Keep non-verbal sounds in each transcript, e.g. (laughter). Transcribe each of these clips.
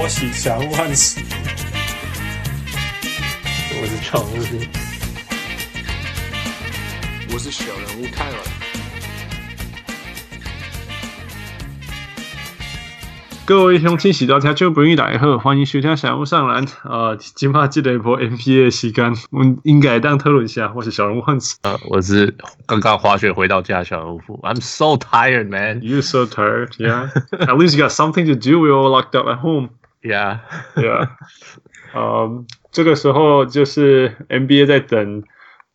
我是小人物汉斯，我是常务，我是小人物泰尔。各位乡亲，喜多听就不容易来贺，欢迎收听小人物上篮。呃，今麦这一波 NBA 的时间，我们应该当讨论一下。我是小人物汉斯，呃，我是刚刚滑雪回到家小人物。I'm so tired, man. You so tired? Yeah. At least you got something to do. We all locked up at home. Yeah, yeah. 呃，这个时候就是 NBA 在等，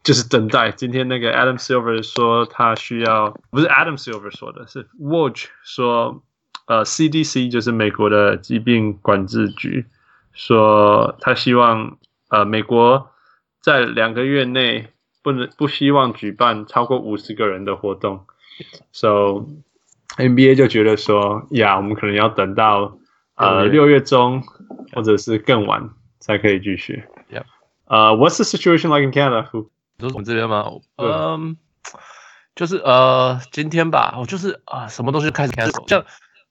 就是等待。今天那个 Adam Silver 说他需要，不是 Adam Silver 说的，是 Woj 说。呃，CDC 就是美国的疾病管制局，说他希望呃美国在两个月内不能不希望举办超过五十个人的活动，So NBA 就觉得说呀，我们可能要等到呃六月中或者是更晚才可以继续。Yeah. 呃，What's the situation like in Canada？都是我们这边吗？嗯、um,，就是呃今天吧，我就是啊、呃、什么东西开始开始像。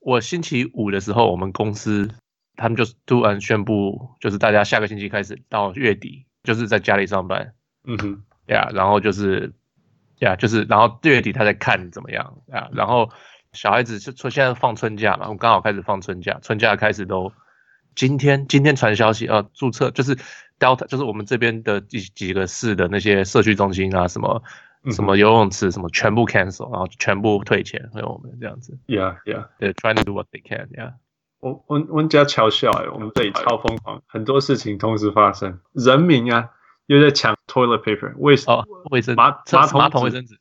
我星期五的时候，我们公司他们就突然宣布，就是大家下个星期开始到月底，就是在家里上班。嗯哼，呀，然后就是，呀，就是，然后月底他在看怎么样啊？然后小孩子就春现在放春假嘛，我们刚好开始放春假，春假开始都今天今天传消息啊，注册就是 Delta，就是我们这边的几几个市的那些社区中心啊什么。什么游泳池什么全部 cancel，然后全部退钱给我们这样子。Yeah, yeah. They're trying to do what they can. Yeah. 我我我家桥笑哎，我们这里超疯狂，很多事情同时发生。人民啊，又在抢 toilet paper，卫生哦，卫生马马桶马桶卫生纸。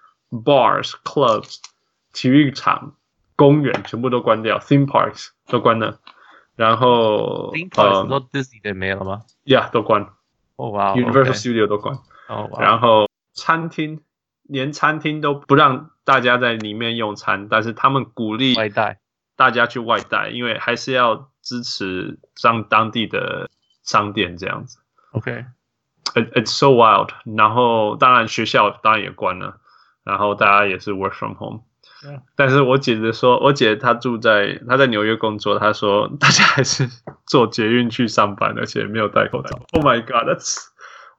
bars、clubs、体育场、公园全部都关掉，theme parks 都关了。然后，theme parks 都 Disney 的没了吗？Yeah，都关。哦哇，Universal Studio 都关。哦哇，然后。餐厅连餐厅都不让大家在里面用餐，但是他们鼓励外带，大家去外带，因为还是要支持当当地的商店这样子。OK，It's so wild。然后当然学校当然也关了，然后大家也是 work from home。但是我姐姐说，我姐她住在她在纽约工作，她说大家还是坐捷运去上班，而且没有戴口罩。Oh my god，that's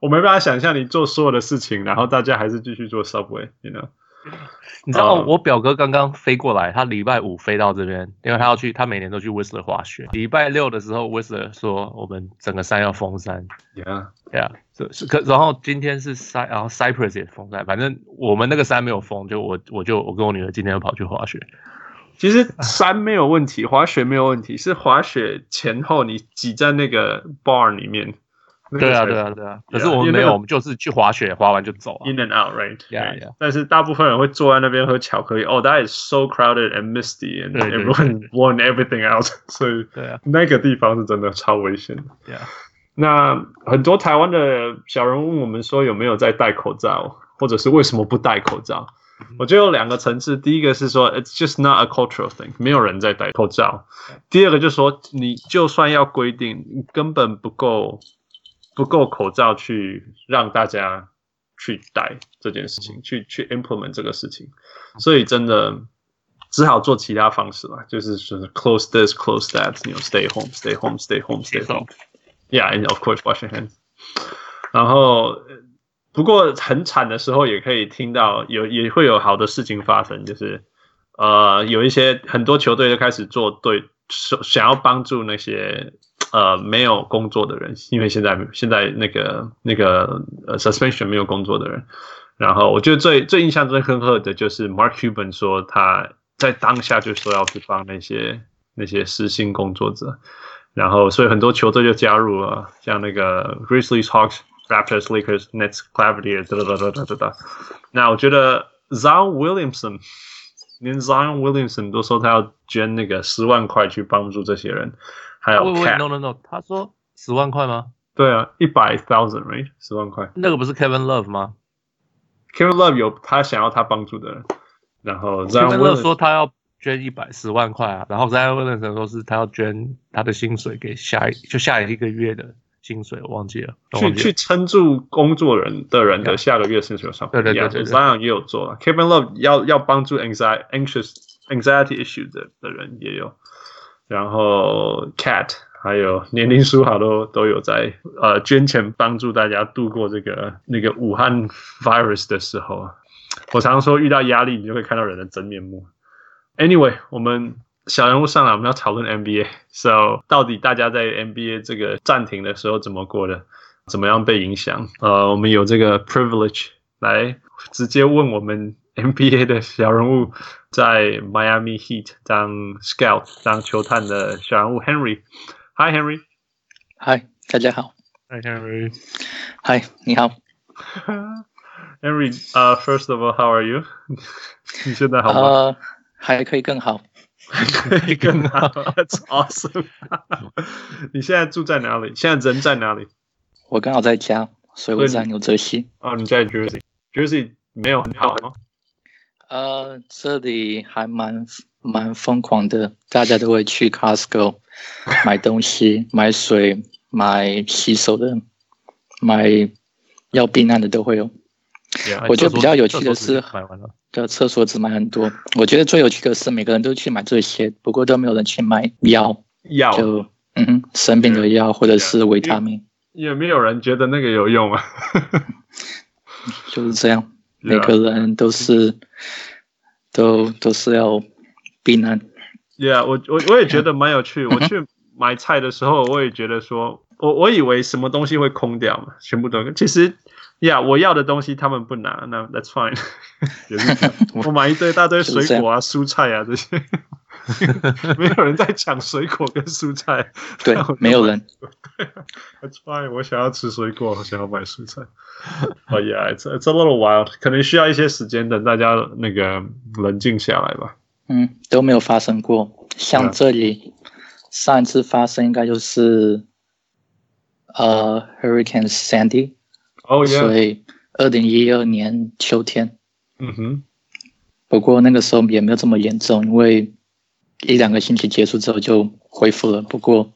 我没办法想象你做所有的事情，然后大家还是继续做 Subway，you know？(laughs) 你知道我表哥刚刚飞过来，他礼拜五飞到这边，因为他要去，他每年都去 Whistler 滑雪。礼拜六的时候，Whistler 说我们整个山要封山，Yeah，Yeah，是可，然后今天是 Cy，然后 Cypress 也封山，反正我们那个山没有封，就我我就我跟我女儿今天要跑去滑雪。其实山没有问题，滑雪没有问题，是滑雪前后你挤在那个 bar 里面。对啊，对啊，对啊。可是我们没有，我们就是去滑雪，滑完就走。In and out, right? Yeah, yeah. 但是大部分人会坐在那边喝巧克力。Oh, that is so crowded and misty, and everyone want everything out. 所以，对啊，那个地方是真的超危险的。Yeah. 那很多台湾的小人问我们说有没有在戴口罩，或者是为什么不戴口罩？我觉得有两个层次。第一个是说，it's just not a cultural thing，没有人在戴口罩。第二个就是说，你就算要规定，你根本不够。不够口罩去让大家去戴这件事情，去去 implement 这个事情，所以真的只好做其他方式了，就是说 close this, close that，you know, stay home, stay home, stay home, stay home. Yeah, and of course, wash your hands. 然后不过很惨的时候，也可以听到有也会有好的事情发生，就是呃有一些很多球队就开始做对想想要帮助那些。呃，没有工作的人，因为现在现在那个那个呃，suspension 没有工作的人。然后我觉得最最印象最深刻的就是 Mark Cuban 说他在当下就说要去帮那些那些失薪工作者。然后所以很多球队就加入了，像那个 Grizzlies、Hawks、Raptors、Lakers、nets clavier 哒哒哒哒哒哒哒。那我觉得 Zion Williamson。连 Zion Williamson 都说他要捐那个十万块去帮助这些人，还有 Cat。No No No，他说十万块吗？对啊，一百 thousand，right？十万块。那个不是 Kevin Love 吗？Kevin Love 有他想要他帮助的人，然后 Kevin Love 说他要捐一百十万块啊，然后 Zion Williamson 说是他要捐他的薪水给下一就下一个月的。薪水我忘记了，去去撑住工作人的人的下个月薪水上。对对对对，Zion 也有做，Kevin Love 要要帮助 anxiety anxious anxiety issues 的的人也有，然后 Cat 还有 (laughs) 年龄书好多都有在呃捐钱帮助大家度过这个那个武汉 (laughs) virus 的时候。我常说遇到压力，你就会看到人的真面目。Anyway，我们。小人物上来，我们要讨论 NBA。So，到底大家在 NBA 这个暂停的时候怎么过的？怎么样被影响？呃，我们有这个 privilege 来直接问我们 NBA 的小人物，在 Miami Heat 当 scout 当球探的小人物 Henry。Hi Henry。Hi，大家好。Hi Henry。Hi，你好。Henry，呃、uh,，First of all，how are you？你现在好吗？呃、uh,，还可以更好。还可以更好，That's awesome！你现在住在哪里？现在人在哪里？我刚好在家，所以我在纽泽西。哦，你在 Jersey？Jersey 没有很好吗？呃，这里还蛮蛮疯狂的，大家都会去 Costco 买东西、买水、买洗手的、买要避难的都会有。Yeah, 我觉得比较有趣的是，的厕所只买很多。我觉得最有趣的是，每个人都去买这些，不过都没有人去买药。药就嗯哼，生病的药或者是维他命。也没有人觉得那个有用啊？(laughs) 就是这样，每个人都是都都是要避难。Yeah，我我我也觉得蛮有趣。(laughs) 我去买菜的时候，我也觉得说，我我以为什么东西会空掉嘛，全部都其实。呀、yeah，我要的东西他们不拿，那 That's fine。(laughs) 也是我买一堆大堆水果啊、蔬菜啊这些，(laughs) 没有人在抢水果跟蔬菜。对，(laughs) 没有人。(laughs) That's fine。我想要吃水果，我想要买蔬菜。Oh yeah，it's it's a little wild。可能需要一些时间等大家那个冷静下来吧。嗯，都没有发生过。像这里.上一次发生应该就是呃、uh,，Hurricane Sandy。哦、oh, yeah.，所以二零一二年秋天，嗯哼，不过那个时候也没有这么严重，因为一两个星期结束之后就恢复了。不过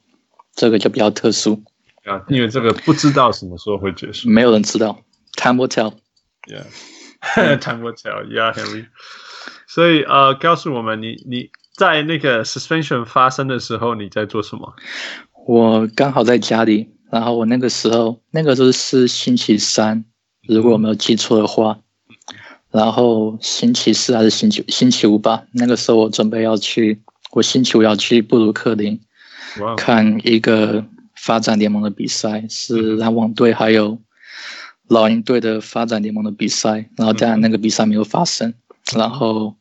这个就比较特殊，啊，因为这个不知道什么时候会结束，没有人知道，Time will tell。Yeah，Time (laughs) will tell，Yeah，Henry。所以呃，告诉我们你你在那个 suspension 发生的时候你在做什么？我刚好在家里。然后我那个时候，那个时候是星期三，如果我没有记错的话。然后星期四还是星期星期五吧？那个时候我准备要去，我星期五要去布鲁克林看一个发展联盟的比赛，是篮网队还有老鹰队的发展联盟的比赛。然后当然那个比赛没有发生。然后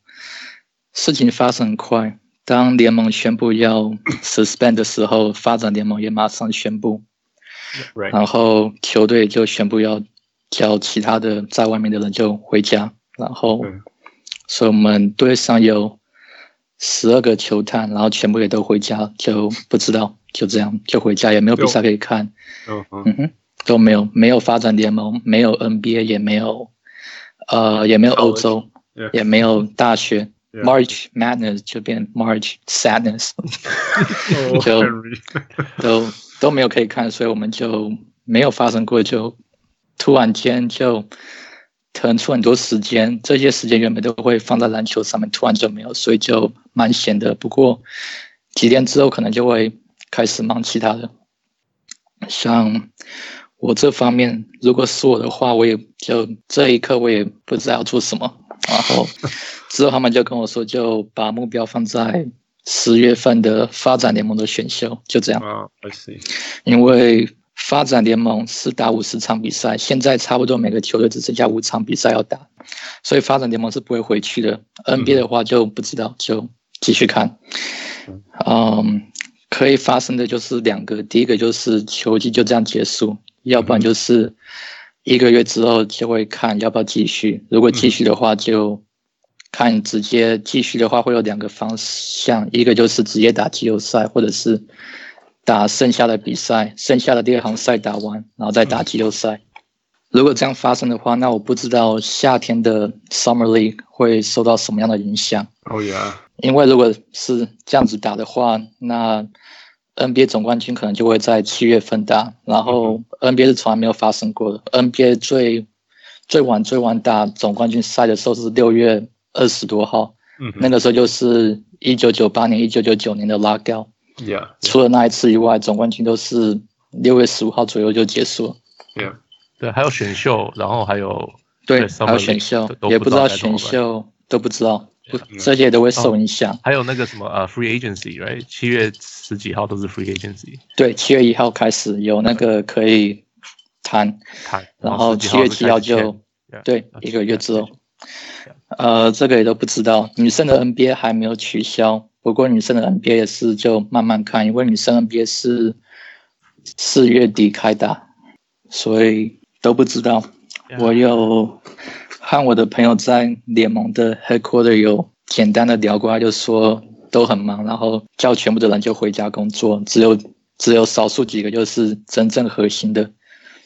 事情发生很快，当联盟宣布要 suspend 的时候，发展联盟也马上宣布。然后球队就宣布要叫其他的在外面的人就回家，然后，所以我们队上有十二个球探，然后全部也都回家，就不知道就这样就回家，也没有比赛可以看，嗯哼，都没有，没有发展联盟，没有 NBA，也没有，呃，也没有欧洲，yeah. 也没有大学，yeah.，March Madness 就变 March Sadness，(laughs) (laughs) 就都。都没有可以看，所以我们就没有发生过，就突然间就腾出很多时间，这些时间原本都会放在篮球上面，突然就没有，所以就蛮闲的。不过几天之后可能就会开始忙其他的，像我这方面，如果是我的话，我也就这一刻我也不知道要做什么，然后之后他们就跟我说，就把目标放在。十月份的发展联盟的选秀就这样。啊，I see。因为发展联盟是打五十场比赛，现在差不多每个球队只剩下五场比赛要打，所以发展联盟是不会回去的。NBA 的话就不知道，就继续看。嗯，可以发生的就是两个，第一个就是球季就这样结束，要不然就是一个月之后就会看要不要继续。如果继续的话，就看直接继续的话，会有两个方向，一个就是直接打季后赛，或者是打剩下的比赛，剩下的第二行赛打完，然后再打季后赛。如果这样发生的话，那我不知道夏天的 Summer League 会受到什么样的影响。哦呀，因为如果是这样子打的话，那 NBA 总冠军可能就会在七月份打，然后 NBA 是从来没有发生过的。NBA 最最晚最晚打总冠军赛的时候是六月二十多号，嗯，那个时候就是一九九八年、一九九九年的 Lockout。Yeah，除了那一次以外，总冠军都是六月十五号左右就结束了。Yeah，对，还有选秀，然后还有对，还有选秀，也不知道选秀都不知道。不，这些都会受影响。还有那个什么呃，free agency，right？七月十几号都是 free agency。对，七月一号开始有那个可以谈，谈，然后七月七号就对一个月之后，呃，这个也都不知道。女生的 NBA 还没有取消，不过女生的 NBA 也是就慢慢看，因为女生 NBA 是四月底开打，所以都不知道。我有。和我的朋友在联盟的 headquarter 有简单的聊过，他就说都很忙，然后叫全部的人就回家工作，只有只有少数几个就是真正核心的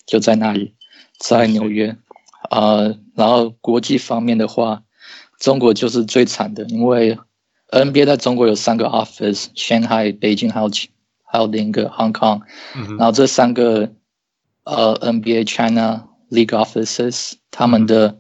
就在那里，在纽约。呃，然后国际方面的话，中国就是最惨的，因为 NBA 在中国有三个 office，Shanghai、北京还有还有另一个 Hong Kong，然后这三个呃 NBA China League offices 他们的。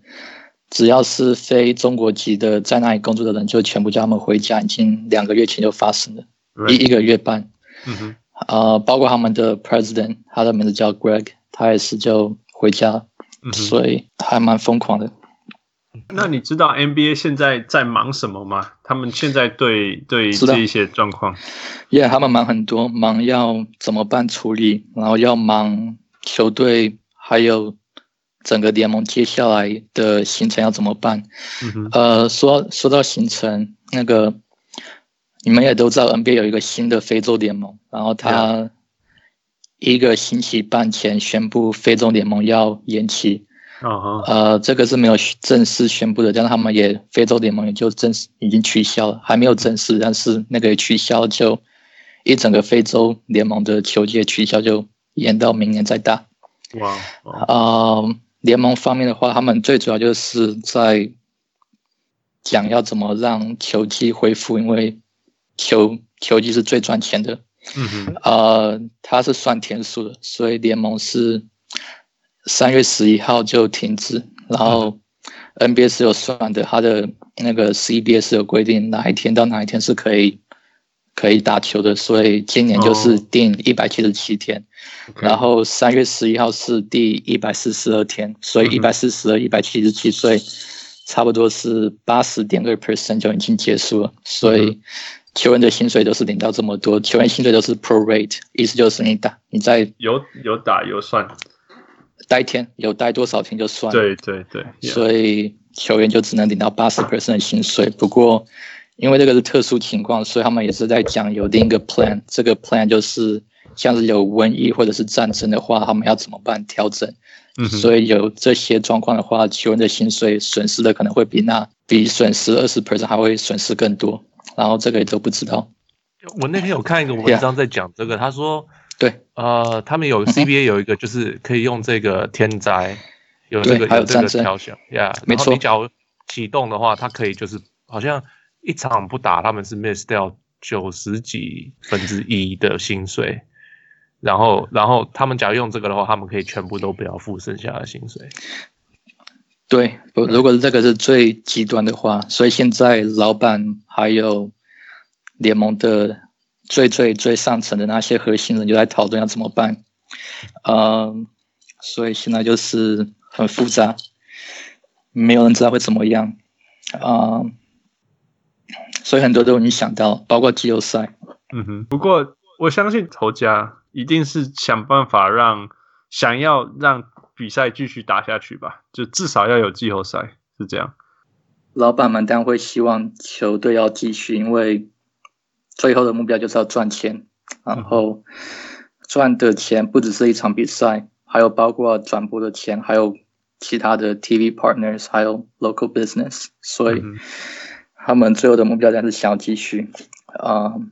只要是非中国籍的在那里工作的人，就全部叫他们回家。已经两个月前就发生了，一一个月半。嗯哼，呃，包括他们的 president，他的名字叫 Greg，他也是就回家，所以还蛮疯狂的。那你知道 NBA 现在在忙什么吗？他们现在对对这一些状况，Yeah，他们忙很多，忙要怎么办处理，然后要忙球队，还有。整个联盟接下来的行程要怎么办？嗯、呃，说说到行程，那个你们也都知道，NBA 有一个新的非洲联盟，然后他一个星期半前宣布非洲联盟要延期。Uh-huh. 呃，这个是没有正式宣布的，但是他们也非洲联盟也就正式已经取消了，还没有正式，但是那个也取消，就一整个非洲联盟的球季取消，就延到明年再打。哇，啊。联盟方面的话，他们最主要就是在讲要怎么让球季恢复，因为球球季是最赚钱的。嗯哼。呃，它是算天数的，所以联盟是三月十一号就停止，然后 NBA 是有算的，他的那个 CBA 是有规定哪一天到哪一天是可以。可以打球的，所以今年就是定一百七十七天，oh. 然后三月十一号是第一百四十二天，所以一百四十二、一百七十七岁，差不多是八十点二 percent 就已经结束了。所以球员的薪水都是领到这么多，球员薪水都是 pro rate，意思就是你打你在有有打有算，待天有待多少天就算。对对对，yeah. 所以球员就只能领到八十 percent 的薪水，不过。因为这个是特殊情况，所以他们也是在讲有另一个 plan。这个 plan 就是像是有瘟疫或者是战争的话，他们要怎么办调整。嗯，所以有这些状况的话，球员的薪水损失的可能会比那比损失二十 percent 还会损失更多。然后这个也都不知道。我那天有看一个文章在讲这个，yeah. 他说，对，呃，他们有 (laughs) CBA 有一个就是可以用这个天灾，有这个还有这个调整呀，没错。你只要启动的话，它可以就是好像。一场不打，他们是 miss 掉九十几分之一的薪水，然后，然后他们假如用这个的话，他们可以全部都不要付剩下的薪水。对，如果是这个是最极端的话，所以现在老板还有联盟的最最最上层的那些核心人就在讨论要怎么办。嗯，所以现在就是很复杂，没有人知道会怎么样。嗯。所以很多都已经想到，包括季后赛。嗯哼，不过我相信头家一定是想办法让想要让比赛继续打下去吧，就至少要有季后赛，是这样。老板们当然会希望球队要继续，因为最后的目标就是要赚钱，然后赚的钱不只是一场比赛，还有包括转播的钱，还有其他的 TV partners，还有 local business，所以他们最后的目标还是想要继续。啊、嗯，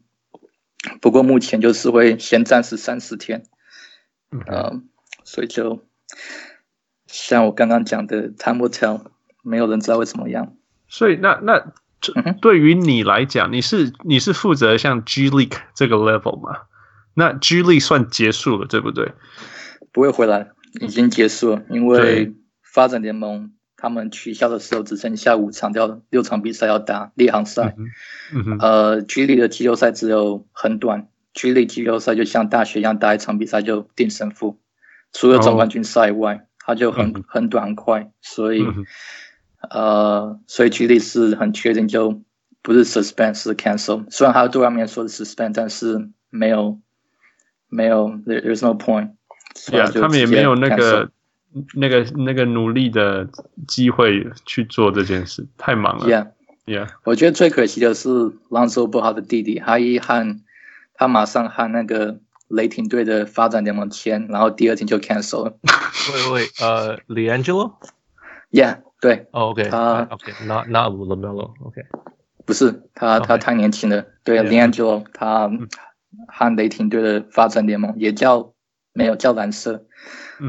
不过目前就是会先暂时三十天。嗯、呃，所以就像我刚刚讲的，time will tell，没有人知道会怎么样。所以那那这对于你来讲，你是你是负责像 G League 这个 level 吗？那 G League 算结束了，对不对？不会回来，已经结束了，因为发展联盟他们取消的时候只剩下五场，要六场比赛要打列行赛。呃，G League 的季后赛只有很短。G League 季后赛就像大学一样，打一场比赛就定胜负，除了总冠军赛外，oh. 它就很很短很快，所以、嗯、呃，所以 G League 是很确定就不是 suspend 是 cancel。虽然他对外面说的 suspend，但是没有没有 there, there's no point。Yeah，他们也没有那个那个那个努力的机会去做这件事，太忙了。Yeah，Yeah，我觉得最可惜的是 Lonzo Ball 的弟弟，他一和。他马上和那个雷霆队的发展联盟签，然后第二天就 cancel 了。(laughs) 喂喂，呃，LiAngelo？Yeah，对。Oh, OK，他 OK，Not Not LaMelo，OK。不是，他他太年轻了。对，LiAngelo，他和雷霆队的发展联盟也叫没有叫蓝色，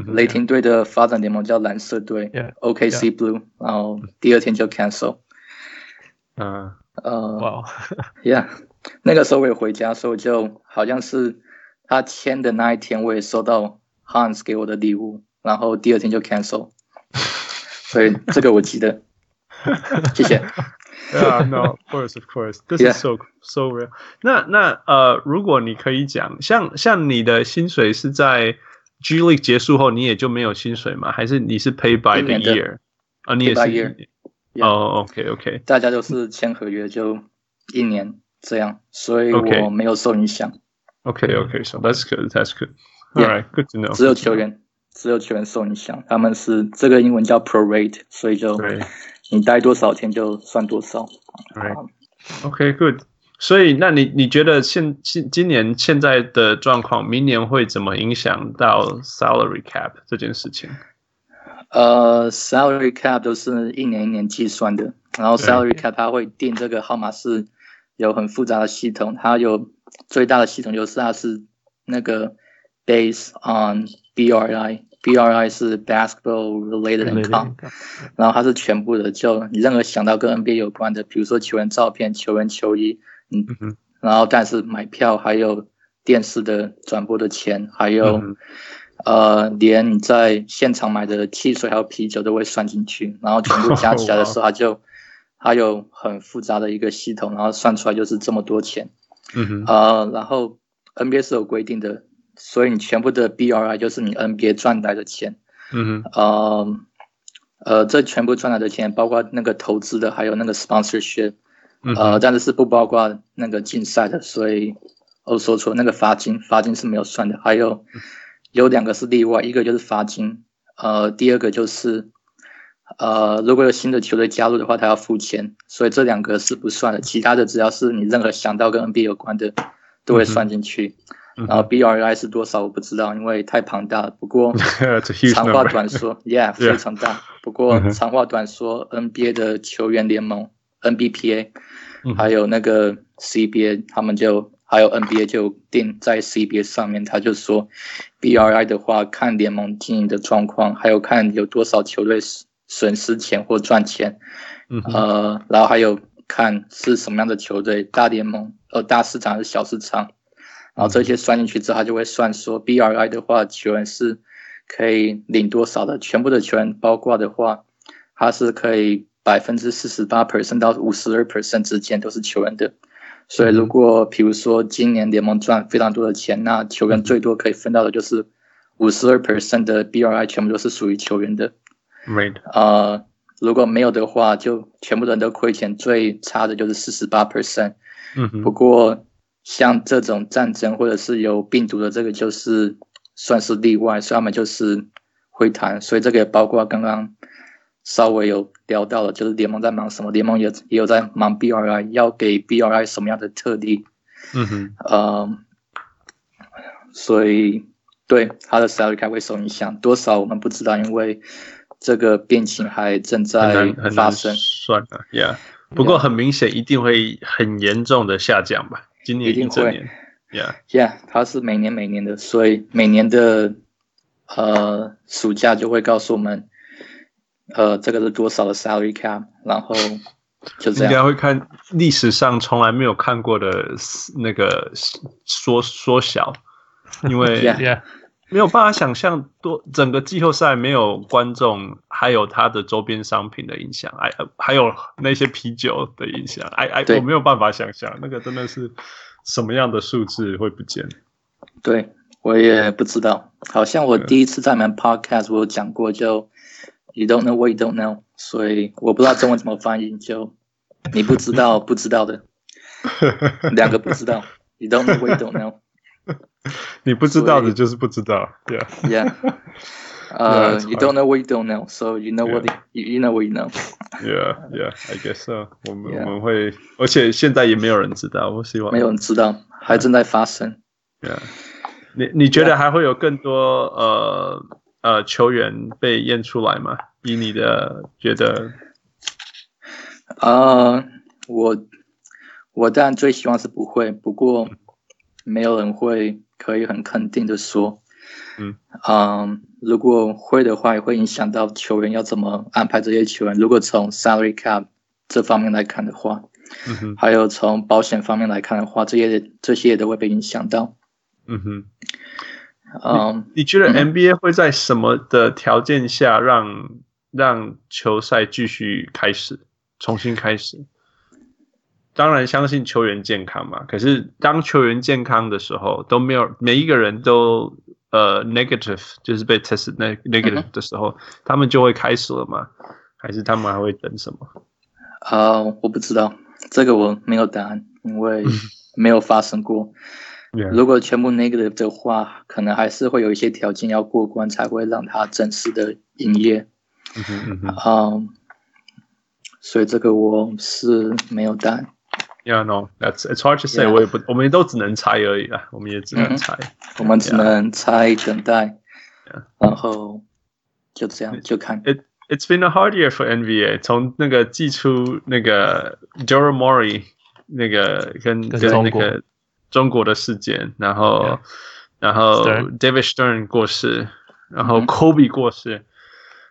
雷霆队的发展联盟叫蓝色队，OKC Blue，然后第二天就 cancel。嗯，呃，哇，Yeah。那个时候我也回家，所以就好像是他签的那一天，我也收到 Hans 给我的礼物，然后第二天就 cancel，所以这个我记得。谢谢。Yeah, no, of course, of course, this is so so real. 那那呃，如果你可以讲，像像你的薪水是在 G League 结束后，你也就没有薪水吗？还是你是 pay by the year？啊，你也是。哦，OK，OK。大家都是签合约就一年。这样，所以我没有受影响。OK，OK，so that's good，that's good，all right，good to know。只有球员，只有球员受影响，他们是这个英文叫 prorate，所以就你待多少天就算多少。OK，good。所以，那你你觉得现今今年现在的状况，明年会怎么影响到 salary cap 这件事情？呃，salary cap 都是一年一年计算的，然后 salary cap 它会定这个号码是。有很复杂的系统，它有最大的系统就是它是那个 based on BRI，BRI 是 basketball related income，然后它是全部的，就你任何想到跟 NBA 有关的，比如说球员照片、球员球衣，嗯，然后但是买票还有电视的转播的钱，还有、嗯、呃连你在现场买的汽水还有啤酒都会算进去，然后全部加起来的时候，(laughs) 它就。它有很复杂的一个系统，然后算出来就是这么多钱。嗯哼。呃，然后 NBA 是有规定的，所以你全部的 BRI 就是你 NBA 赚来的钱。嗯哼。呃，呃，这全部赚来的钱包括那个投资的，还有那个 sponsorship。嗯。呃，但是是不包括那个竞赛的，所以我说错，那个罚金，罚金是没有算的。还有有两个是例外，一个就是罚金，呃，第二个就是。呃，如果有新的球队加入的话，他要付钱，所以这两个是不算的。其他的只要是你任何想到跟 NBA 有关的，都会算进去。嗯、然后 BRI 是多少我不知道，因为太庞大了。不过 (laughs) 长话短说，(laughs) Yeah，非常大。不过长话短说，NBA 的球员联盟 NBPA，还有那个 CBA，他们就还有 NBA 就定在 CBA 上面，他就说 BRI 的话，看联盟经营的状况，还有看有多少球队。损失钱或赚钱，呃，然后还有看是什么样的球队，大联盟、呃大市场还是小市场，然后这些算进去之后，他就会算说 BRI 的话，球员是可以领多少的，全部的球员包括的话，他是可以百分之四十八 percent 到五十二 percent 之间都是球员的，所以如果比如说今年联盟赚非常多的钱，那球员最多可以分到的就是五十二 percent 的 BRI 全部都是属于球员的。Right. 呃，如果没有的话，就全部人都亏钱，最差的就是四十八 percent。嗯哼。不过像这种战争或者是有病毒的这个，就是算是例外，所以他们就是会谈。所以这个也包括刚刚稍微有聊到了，就是联盟在忙什么，联盟也也有在忙 BRI，要给 BRI 什么样的特例。嗯哼。呃，所以对他的 salary 会受影响，多少我们不知道，因为。这个病情还正在发生，算了，Yeah。不过很明显，一定会很严重的下降吧？今年一整年，Yeah，Yeah，它是每年每年的，所以每年的呃暑假就会告诉我们，呃，这个是多少的 salary cap，然后就这样。应该会看历史上从来没有看过的那个缩缩小，因为 Yeah. 没有办法想象多整个季后赛没有观众，还有它的周边商品的影响，哎，还有那些啤酒的影响，哎哎，我没有办法想象那个真的是什么样的数字会不见。对，我也不知道，好像我第一次在你们 podcast 我有讲过，就 you don't know what you don't know，所以我不知道中文怎么翻译，就你不知道不知道的，(laughs) 两个不知道，you don't know what you don't know。你不知道的就是不知道，Yeah, Yeah. 呃、uh, You don't know what you don't know, so you know what you you know what you know. Yeah, yeah, I guess so. 我们我们会，而且现在也没有人知道，我希望没有人知道，还正在发生。Yeah，你你觉得还会有更多呃呃球员被验出来吗？以你的觉得？啊，我我当然最希望是不会，不过没有人会。可以很肯定的说，嗯，嗯、um,，如果会的话，也会影响到球员要怎么安排这些球员。如果从 salary cap 这方面来看的话，嗯哼，还有从保险方面来看的话，这些这些也都会被影响到。嗯哼，嗯、um,，你觉得 NBA 会在什么的条件下让、嗯、让球赛继续开始，重新开始？当然相信球员健康嘛，可是当球员健康的时候，都没有每一个人都呃 negative，就是被 test negative 的时候，嗯，他们就会开始了吗？还是他们还会等什么？啊，uh,，我不知道，这个我没有答案，因为没有发生过。如果全部 negative 的话，可能还是会有一些条件要过关，才会让他正式的营业。嗯哼嗯哼。啊，uh,，所以这个我是没有答案。Yeah, no, that's it's hard to say. Yeah. 我也不，我们都只能猜而已啦。我们也只能猜，嗯、我们只能猜等待，yeah. 然后就这样就看。It it's been a hard year for NBA。从那个季初那个 Daryl Morey 那个跟跟那个中国的事件，然后、yeah. 然后 David Stern 过世，然后 Kobe 过世，嗯、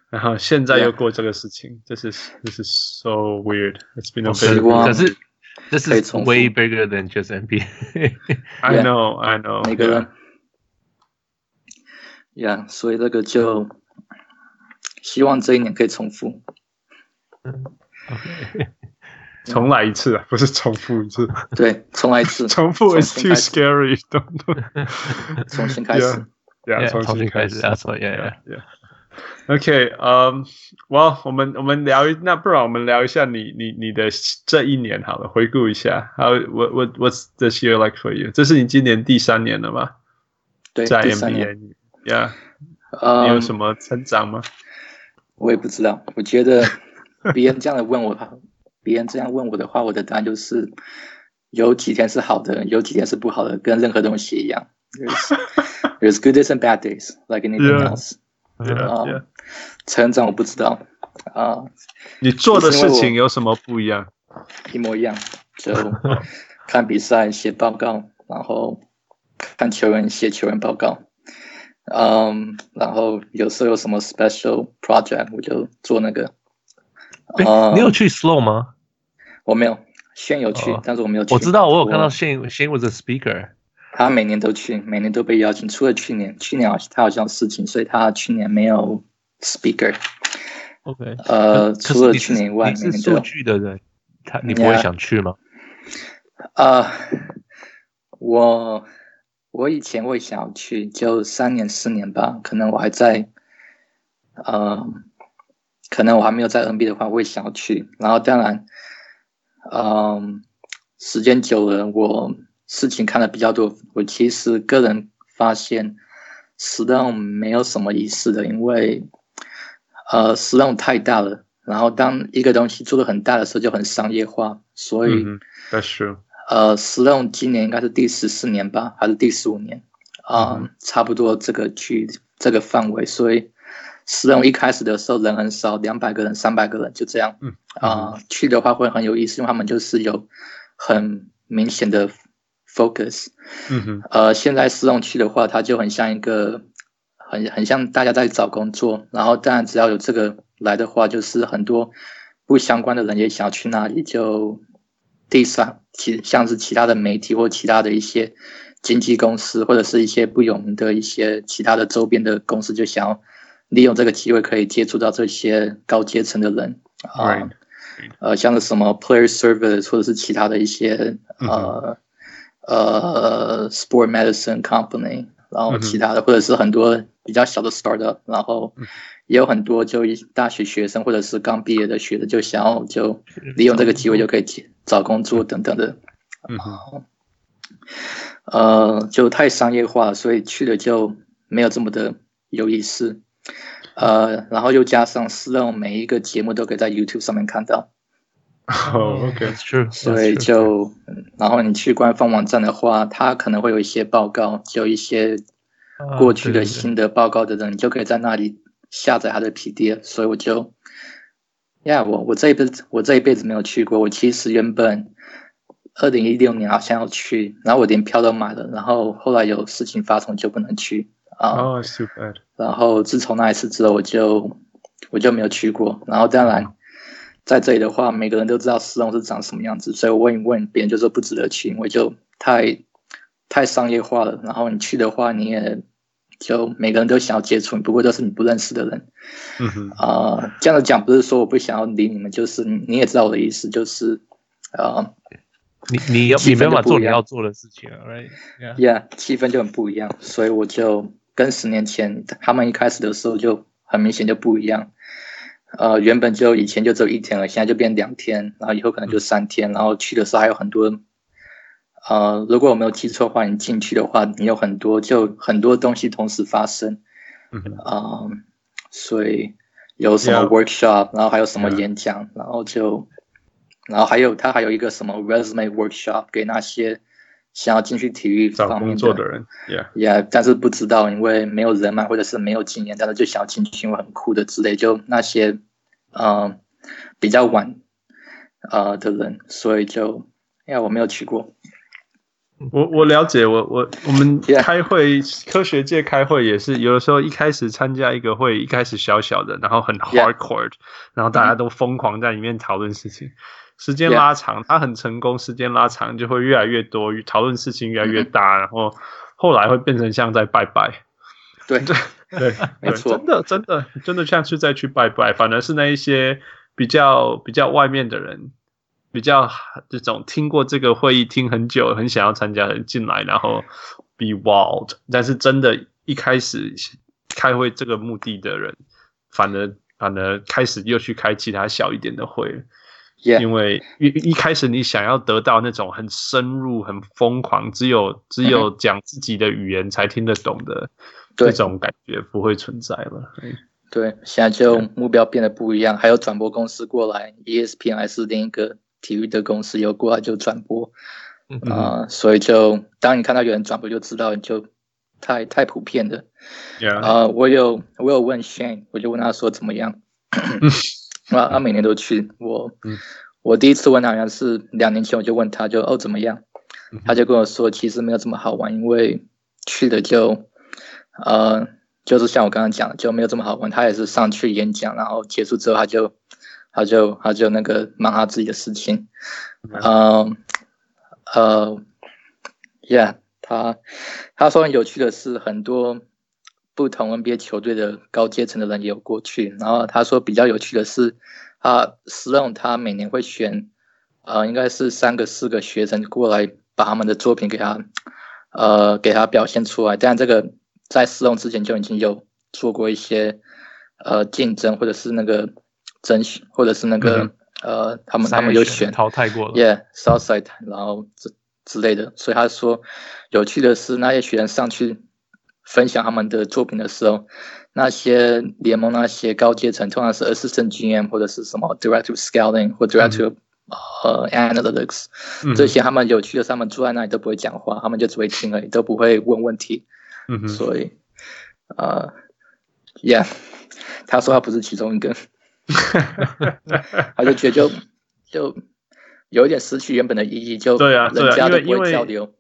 然后现在又过这个事情，这是这是 so weird. It's been a bit. 可是。 This is way bigger than just NBA. I (laughs) know, I know. 每个人，Yeah，所以这个就希望这一年可以重复。重来一次啊，不是重复一次。对，重来一次。重复 is too scary. 重新开始。Yeah，重新开始。That's right. Yeah, yeah. (laughs) (laughs) OK，嗯、um,，Well，我们我们聊一，那不然我们聊一下你你你的这一年好了，回顾一下。How what what what's this year like for you？这是你今年第三年了吗？对，第三年。Yeah，、um, 你有什么成长吗？我也不知道。我觉得 (laughs) 别人这样的问我，别人这样问我的话，我的答案就是有几天是好的，有几天是不好的，跟任何东西一样。There's, (laughs) there's good days and bad days, like anything else. Yeah. Yeah, yeah. 成长我不知道啊。Uh, 你做的事情有什么不一样？一模一样，就看比赛、写报告，然后看球员、写球员报告。嗯、um,，然后有时候有什么 special project，我就做那个。啊、uh,，你有去 Slow 吗？我没有，现有去，oh, 但是我没有去。我知道，我有看到现现 was a speaker。他每年都去，每年都被邀请，除了去年，去年好像他好像事情，所以他去年没有 speaker。OK，呃，除了去年以外，你是数据的人，他你不会想去吗？啊、uh,，我我以前会想要去，就三年四年吧，可能我还在，呃、uh,，可能我还没有在 NBA 的话，我会想要去。然后当然，嗯、uh,，时间久了，我。事情看的比较多，我其实个人发现，Sloan 没有什么仪式的，因为，呃，Sloan 太大了，然后当一个东西做的很大的时候，就很商业化，所以，That's true。呃，Sloan 今年应该是第十四年吧，还是第十五年？啊、呃，差不多这个距这个范围，所以私人一开始的时候人很少，两百个人、三百个人就这样。嗯啊、呃，去的话会很有意思，因为他们就是有很明显的 focus。嗯哼，呃，现在试用期的话，它就很像一个很很像大家在找工作，然后当然只要有这个来的话，就是很多不相关的人也想要去那里，就第三其像是其他的媒体或其他的一些。经纪公司或者是一些不有名的一些其他的周边的公司，就想要利用这个机会可以接触到这些高阶层的人啊.呃，像是什么 Player Service 或者是其他的一些呃、mm-hmm. 呃 Sport Medicine Company，然后其他的、mm-hmm. 或者是很多比较小的 Startup，然后也有很多就大学学生或者是刚毕业的学的就想要就利用这个机会就可以找工作等等的，嗯、mm-hmm. 呃，就太商业化，所以去了就没有这么的有意思。呃，然后又加上是让每一个节目都可以在 YouTube 上面看到。哦、oh,，OK，是，所以就，然后你去官方网站的话，它可能会有一些报告，就一些过去的新的报告的人，你就可以在那里下载它的 PDF。所以我就，呀、yeah,，我我这一辈子我这一辈子没有去过，我其实原本。二零一六年好像要去，然后我连票都买了，然后后来有事情发生就不能去啊。哦、oh,，super。然后自从那一次之后，我就我就没有去过。然后当然在这里的话，每个人都知道斯隆是长什么样子，所以我问一问别人就说不值得去，因为就太太商业化了。然后你去的话，你也就每个人都想要接触你，不过都是你不认识的人。嗯哼。啊，这样子讲不是说我不想要理你们，就是你也知道我的意思，就是啊。你你要你没办法做你要做的事情，right？Yeah，气氛就很不一样，所以我就跟十年前他们一开始的时候就很明显就不一样。呃，原本就以前就只有一天了，现在就变两天，然后以后可能就三天。然后去的时候还有很多，呃，如果我没有记错的话，你进去的话，你有很多就很多东西同时发生。嗯啊，所以有什么 workshop，然后还有什么演讲，然后就。然后还有他还有一个什么 resume workshop 给那些想要进去体育方面做的人，yeah，yeah，但是不知道，因为没有人脉或者是没有经验，但是就想要进去，因为很酷的之类，就那些呃比较晚呃的人，所以就呀，yeah, 我没有去过。我我了解，我我我们开会，yeah. 科学界开会也是有的时候一开始参加一个会，一开始小小的，然后很 hardcore，、yeah. 然后大家都疯狂在里面讨论事情。Mm -hmm. 时间拉长，他很成功。时间拉长，就会越来越多，讨论事情越来越大，然后后来会变成像在拜拜。对对对，没错，真的真的真的像是在去拜拜。反而是那一些比较比较外面的人，比较这种听过这个会议听很久，很想要参加的人进来，然后 be wild。但是真的，一开始开会这个目的的人，反而反而开始又去开其他小一点的会。Yeah. 因为一一开始你想要得到那种很深入、很疯狂，只有只有讲自己的语言才听得懂的这种感觉不会存在了。对，现在就目标变得不一样，还有转播公司过来，ESPN 还是另一个体育的公司有过来就转播，啊、嗯呃，所以就当你看到有人转播，就知道就太太普遍了。啊、我有我有问 Shane，我就问他说怎么样。(laughs) 啊，他每年都去。我，嗯、我第一次问他好像是两年前，我就问他就，就哦怎么样？他就跟我说，其实没有这么好玩，因为去的就，呃，就是像我刚刚讲的，就没有这么好玩。他也是上去演讲，然后结束之后，他就，他就，他就那个忙他自己的事情。嗯，呃，Yeah，他他说很有趣的是很多。不同 NBA 球队的高阶层的人也有过去，然后他说比较有趣的是，他，Sloan 他每年会选，呃，应该是三个四个学生过来把他们的作品给他，呃，给他表现出来。但这个在 Sloan 之前就已经有做过一些，呃，竞争或者是那个甄选，或者是那个、嗯、呃，他们他们有选淘汰过了，Yeah，Southside，然后之之类的。所以他说有趣的是那些学生上去。分享他们的作品的时候，那些联盟那些高阶层，通常是 assistant GM 或者是什么 director scouting 或 director 呃、嗯 uh, analytics，、嗯、这些他们有趣的是，他们坐在那里都不会讲话，他们就只会听而已，都不会问问题。嗯所以，呃、uh,，yeah，他说他不是其中一个，(laughs) 他就觉得就就有一点失去原本的意义，就对啊，人家都不会交流。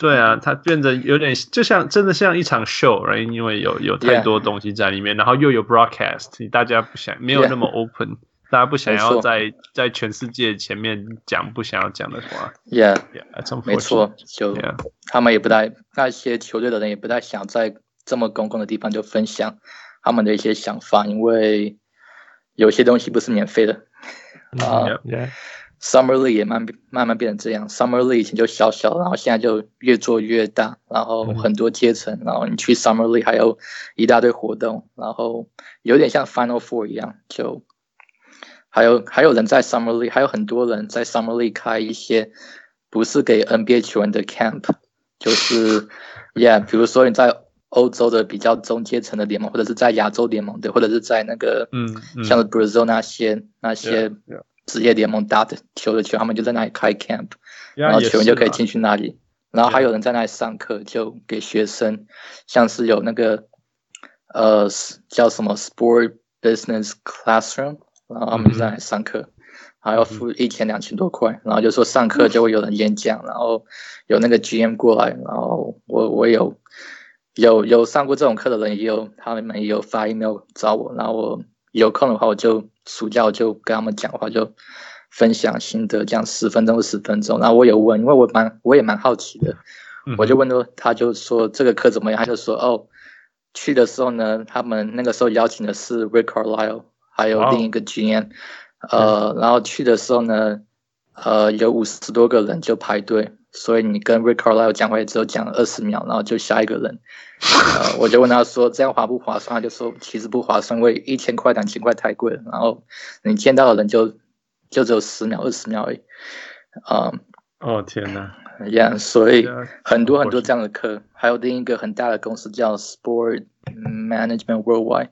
对啊，它变得有点就像真的像一场秀，right？因为有有太多东西在里面，yeah. 然后又有 broadcast，大家不想没有那么 open，、yeah. 大家不想要在在全世界前面讲不想要讲的话。Yeah，yeah 没错，就、yeah. 他们也不太那些球队的人也不太想在这么公共的地方就分享他们的一些想法，因为有些东西不是免费的啊。Uh. Summer League 也慢慢慢变成这样，Summer League 以前就小小，然后现在就越做越大，然后很多阶层，然后你去 Summer League 还有一大堆活动，然后有点像 Final Four 一样，就还有还有人在 Summer League，还有很多人在 Summer League 开一些不是给 NBA 球员的 camp，就是 Yeah，比如说你在欧洲的比较中阶层的联盟，或者是在亚洲联盟的，或者是在那个嗯，嗯像 Brazil 那些那些。职业联盟打的球的球，他们就在那里开 camp，然后球员就可以进去那里，然后还有人在那里上课，就给学生，像是有那个呃叫什么 sport business classroom，然后他们就在那里上课，还要付一千两千多块，然后就说上课就会有人演讲，然后有那个 GM 过来，然后我我有有有上过这种课的人也有，他们也有发 email 找我，然后我有空的话我就。暑假我就跟他们讲话，就分享心得，讲十分钟十分钟。然后我有问，因为我蛮我也蛮好奇的，我就问说，他就说这个课怎么样？他就说哦，去的时候呢，他们那个时候邀请的是 Rick Carlisle，还有另一个 GM，呃，然后去的时候呢，呃，有五十多个人就排队。所以你跟 Rick Carlisle 讲话也只有讲二十秒，然后就下一个人。呃，我就问他说：“这样划不划算？”他就说：“其实不划算，因为一千块两千块太贵了。然后你见到的人就就只有十秒二十秒而已。”啊，哦天哪！Yeah，所以很多很多这样的课，还有另一个很大的公司叫 Sport Management Worldwide。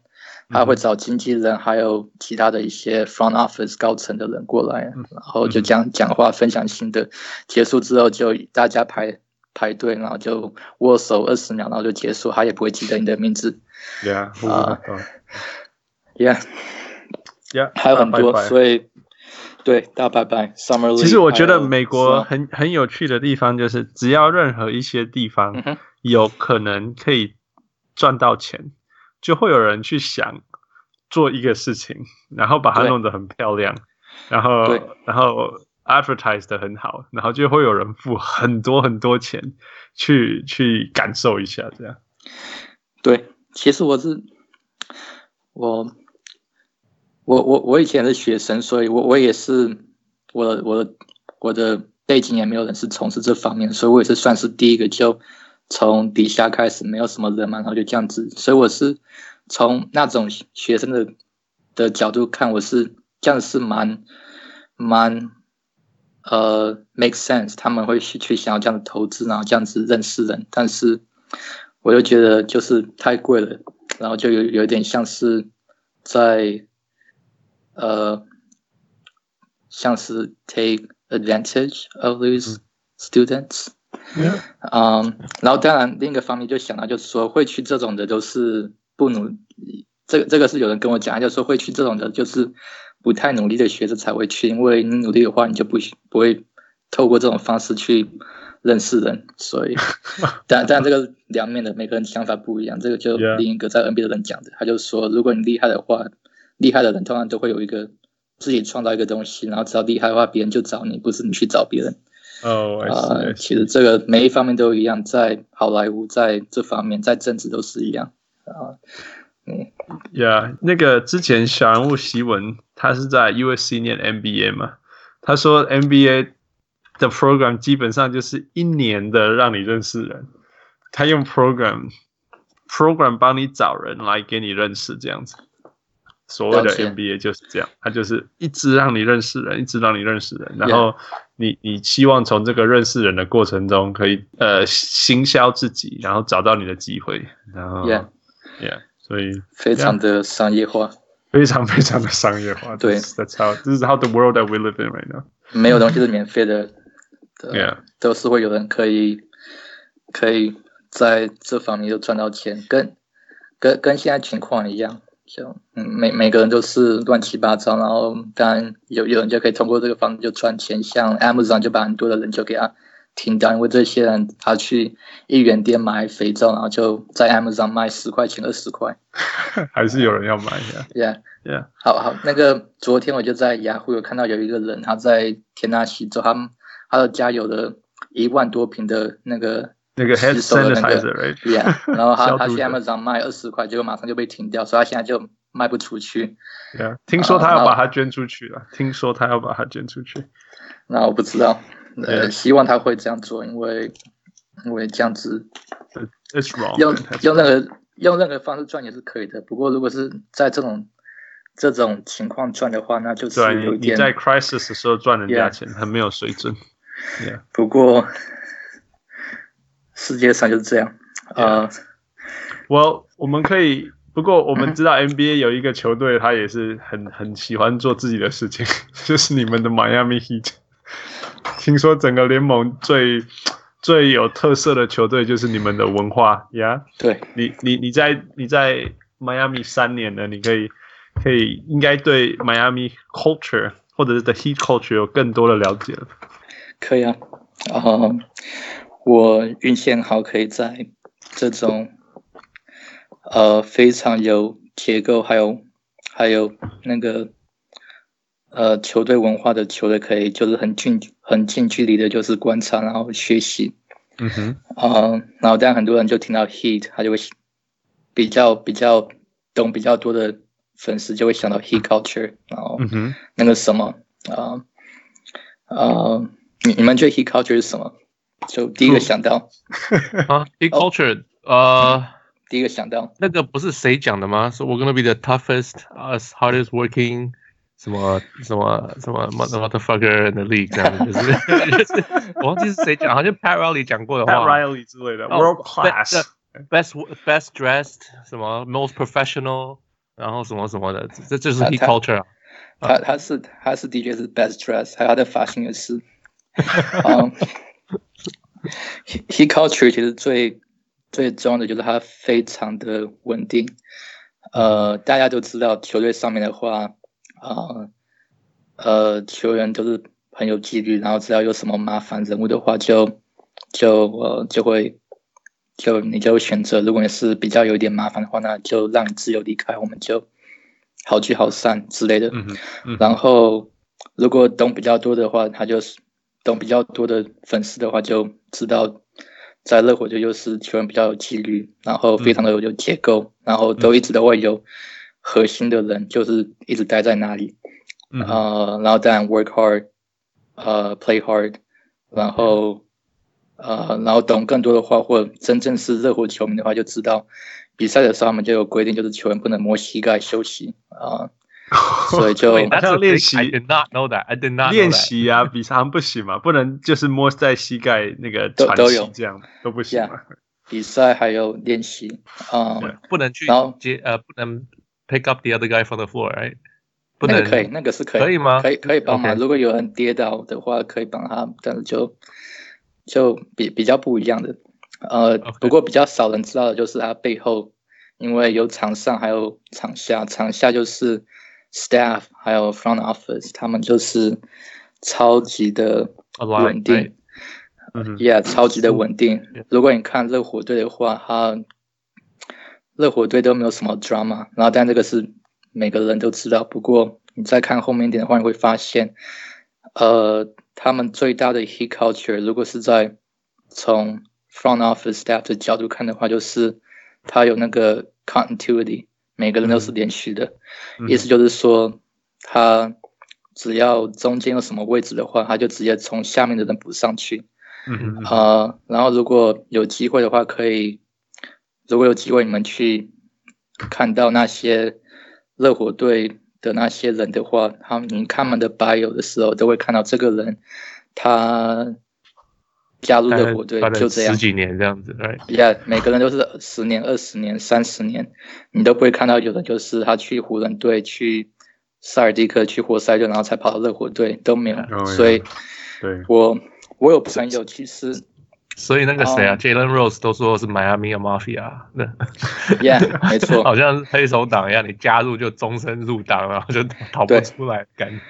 他会找经纪人，还有其他的一些 front office 高层的人过来，然后就讲讲话，分享心得。结束之后就大家排排队，然后就握手二十秒，然后就结束。他也不会记得你的名字。Yeah，啊，Yeah，Yeah，还有很多，所以对大拜拜。Summer。其实我觉得美国很很有趣的地方就是，只要任何一些地方有可能可以赚到钱。就会有人去想做一个事情，然后把它弄得很漂亮，然后然后 advertise 得很好，然后就会有人付很多很多钱去去感受一下这样。对，其实我是我我我我以前是学生，所以我我也是我的我的我的背景也没有人是从事这方面，所以我也是算是第一个就。从底下开始，没有什么人嘛，然后就这样子，所以我是从那种学生的的角度看，我是这样是蛮蛮呃 make sense，他们会去去想要这样的投资，然后这样子认识人，但是我又觉得就是太贵了，然后就有有点像是在呃像是 take advantage of these students。嗯，然后当然另一个方面就想到，就是说会去这种的都是不努，这个这个是有人跟我讲，就是说会去这种的，就是不太努力的学生才会去，因为你努力的话，你就不不会透过这种方式去认识人，所以，(laughs) 但但这个两面的每个人想法不一样，这个就另一个在 NBA 的人讲的，他就说，如果你厉害的话，厉害的人通常都会有一个自己创造一个东西，然后只要厉害的话，别人就找你，不是你去找别人。哦，啊，其实这个每一方面都一样，在好莱坞，在这方面，在政治都是一样啊。嗯，Yeah，那个之前小人物席文，他是在 USC 念 MBA 嘛，他说 MBA 的 program 基本上就是一年的让你认识人，他用 program program 帮你找人来给你认识这样子。所谓的 NBA 就是这样，它就是一直让你认识人，一直让你认识人，然后你你希望从这个认识人的过程中可以呃行销自己，然后找到你的机会，然后 Yeah Yeah，所以非常的商业化，非常非常的商业化。对，That's how this is how the world that we live in right now。没有东西是免费的，Yeah，都是会有人可以可以在这方面就赚到钱，跟跟跟现在情况一样。就嗯，每每个人都是乱七八糟，然后当然有有人就可以通过这个方式就赚钱，像 Amazon 就把很多的人就给他停掉，因为这些人他去一元店买肥皂，然后就在 Amazon 卖十块钱、二十块，(laughs) 还是有人要买呀，(laughs) Yeah，Yeah，好好，那个昨天我就在雅虎有看到有一个人他在田纳西州，他他的家有的一万多平的那个。那个 hand sanitizer，right？Yeah，(laughs) 然后他 (laughs) 他去 Amazon 卖二十块，结果马上就被停掉，所以他现在就卖不出去。Yeah，听说他要把它捐出去了。听说他要把它捐出去。那我不知道，呃，希望他会这样做，因为因为这样子，It's wrong。用用那个用任何方式赚也是可以的，不过如果是在这种这种情况赚的话，那就是有点你在 crisis 的时候赚人家钱，很没有水准。Yeah，不过。世界上就是这样，啊、uh,，我我们可以，不过我们知道 NBA 有一个球队，他也是很很喜欢做自己的事情，就是你们的 Miami Heat。听说整个联盟最最有特色的球队就是你们的文化呀。Yeah? 对，你你你在你在 Miami 三年了，你可以可以应该对 Miami culture 或者是 The Heat culture 有更多的了解了。可以啊，啊、uh,。我运气很好，可以在这种呃非常有结构，还有还有那个呃球队文化的球队，可以就是很近很近距离的，就是观察，然后学习。嗯哼。啊、呃，然后当然很多人就听到 Heat，他就会比较比较懂比较多的粉丝就会想到 Heat culture，然后那个什么啊啊、呃呃，你你们觉得 Heat culture 是什么？就第一个想到啊，Heat culture，(laughs) 呃，第一个想到那个不是谁讲的吗？说 We're gonna be the toughest, us hardest working，什么什么什么 motherfucker in the league，这样就是就是我忘记是谁讲，好像 Pat (laughs) (laughs) Riley 讲过的话，Pat Riley 之类的，World class，best best dressed，什么 most professional，然后什么什么的，这就是 Heat culture。他他是他是的确是 best dressed，还有他的发型也是，嗯。 (laughs) Heat culture 其实最最重要的就是它非常的稳定，呃，大家都知道球队上面的话，呃，呃，球员都是很有纪律，然后只要有什么麻烦人物的话就，就就呃就会就你就选择，如果你是比较有一点麻烦的话，那就让你自由离开，我们就好聚好散之类的。嗯嗯、然后如果懂比较多的话，他就是。懂比较多的粉丝的话，就知道在热火队就是球员比较有纪律，然后非常的有结构，嗯、然后都一直都会有核心的人，就是一直待在那里。嗯、呃，然后当然 work hard，呃，play hard，然后呃，然后懂更多的话，或真正是热火球迷的话，就知道比赛的时候他们就有规定，就是球员不能摸膝盖休息啊。呃 (laughs) 所以就练习，I did not know that. I did not 练习啊，比赛不行嘛，不能就是摸在膝盖那个喘息这样都不行嘛。Yeah, 比赛还有练习啊，不能去接呃，不能 pick up the other guy from the floor, right？不能那个可以，那个是可以，可以吗？可以可以帮忙。Okay. 如果有人跌倒的话，可以帮他，但是就就比比较不一样的。呃，Okay. 不过比较少人知道的就是他背后，因为有场上还有场下，场下就是。Staff 还有 Front Office，他们就是超级的稳定，Yeah，超级的稳定。如果你看热火队的话，他热火队都没有什么 drama，然后但这个是每个人都知道。不过你再看后面一点的话，你会发现，呃，他们最大的 Heat culture，如果是在从 Front Office Staff 的角度看的话，就是他有那个 continuity。每个人都是连续的，嗯、意思就是说，他只要中间有什么位置的话，他就直接从下面的人补上去。嗯嗯。呃，然后如果有机会的话，可以，如果有机会你们去看到那些热火队的那些人的话，他们你看他们的 bio 的时候，都会看到这个人，他。加入热火队就这样。十几年这样子，Yeah，每个人都是十年、二十年、三十年，你都不会看到有人就是他去湖人队、去塞尔蒂克、去活塞队，然后才跑到热火队都没有。Oh, yeah. 所以，对，我我有朋友其实所以那个谁啊、um,，Jalen Rose 都说是 Miami Mafia，那 Yeah，没错，(laughs) 好像黑手党一样，你加入就终身入党，然后就逃不出来，感觉。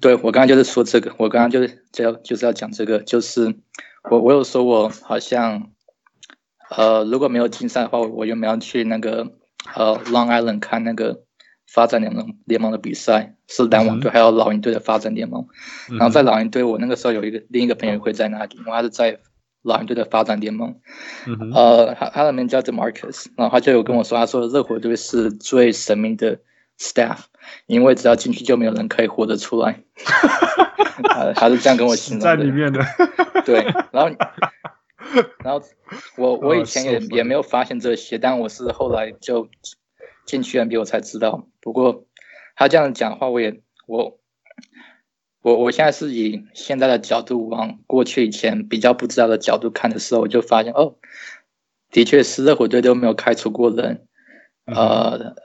对，我刚刚就是说这个，我刚刚就是就要就是要讲这个，就是我我有说我好像，呃，如果没有竞赛的话，我原本要去那个呃 Long Island 看那个发展联盟联盟的比赛，是篮网队还有老鹰队的发展联盟。嗯、然后在老鹰队，我那个时候有一个另一个朋友会在那里，因为他是在老鹰队的发展联盟。嗯、呃，他他的名叫 DeMarcus，然后他就有跟我说，他说热火队是最神秘的 staff。因为只要进去就没有人可以活得出来，(laughs) 他他是这样跟我形容的。在里面的，(laughs) 对，然后，然后我我以前也、oh, so、也没有发现这些，但我是后来就进去 NBA 我才知道。不过他这样讲话，我也我我我现在是以现在的角度往过去以前比较不知道的角度看的时候，我就发现哦，的确是热火队都没有开除过人，嗯、呃。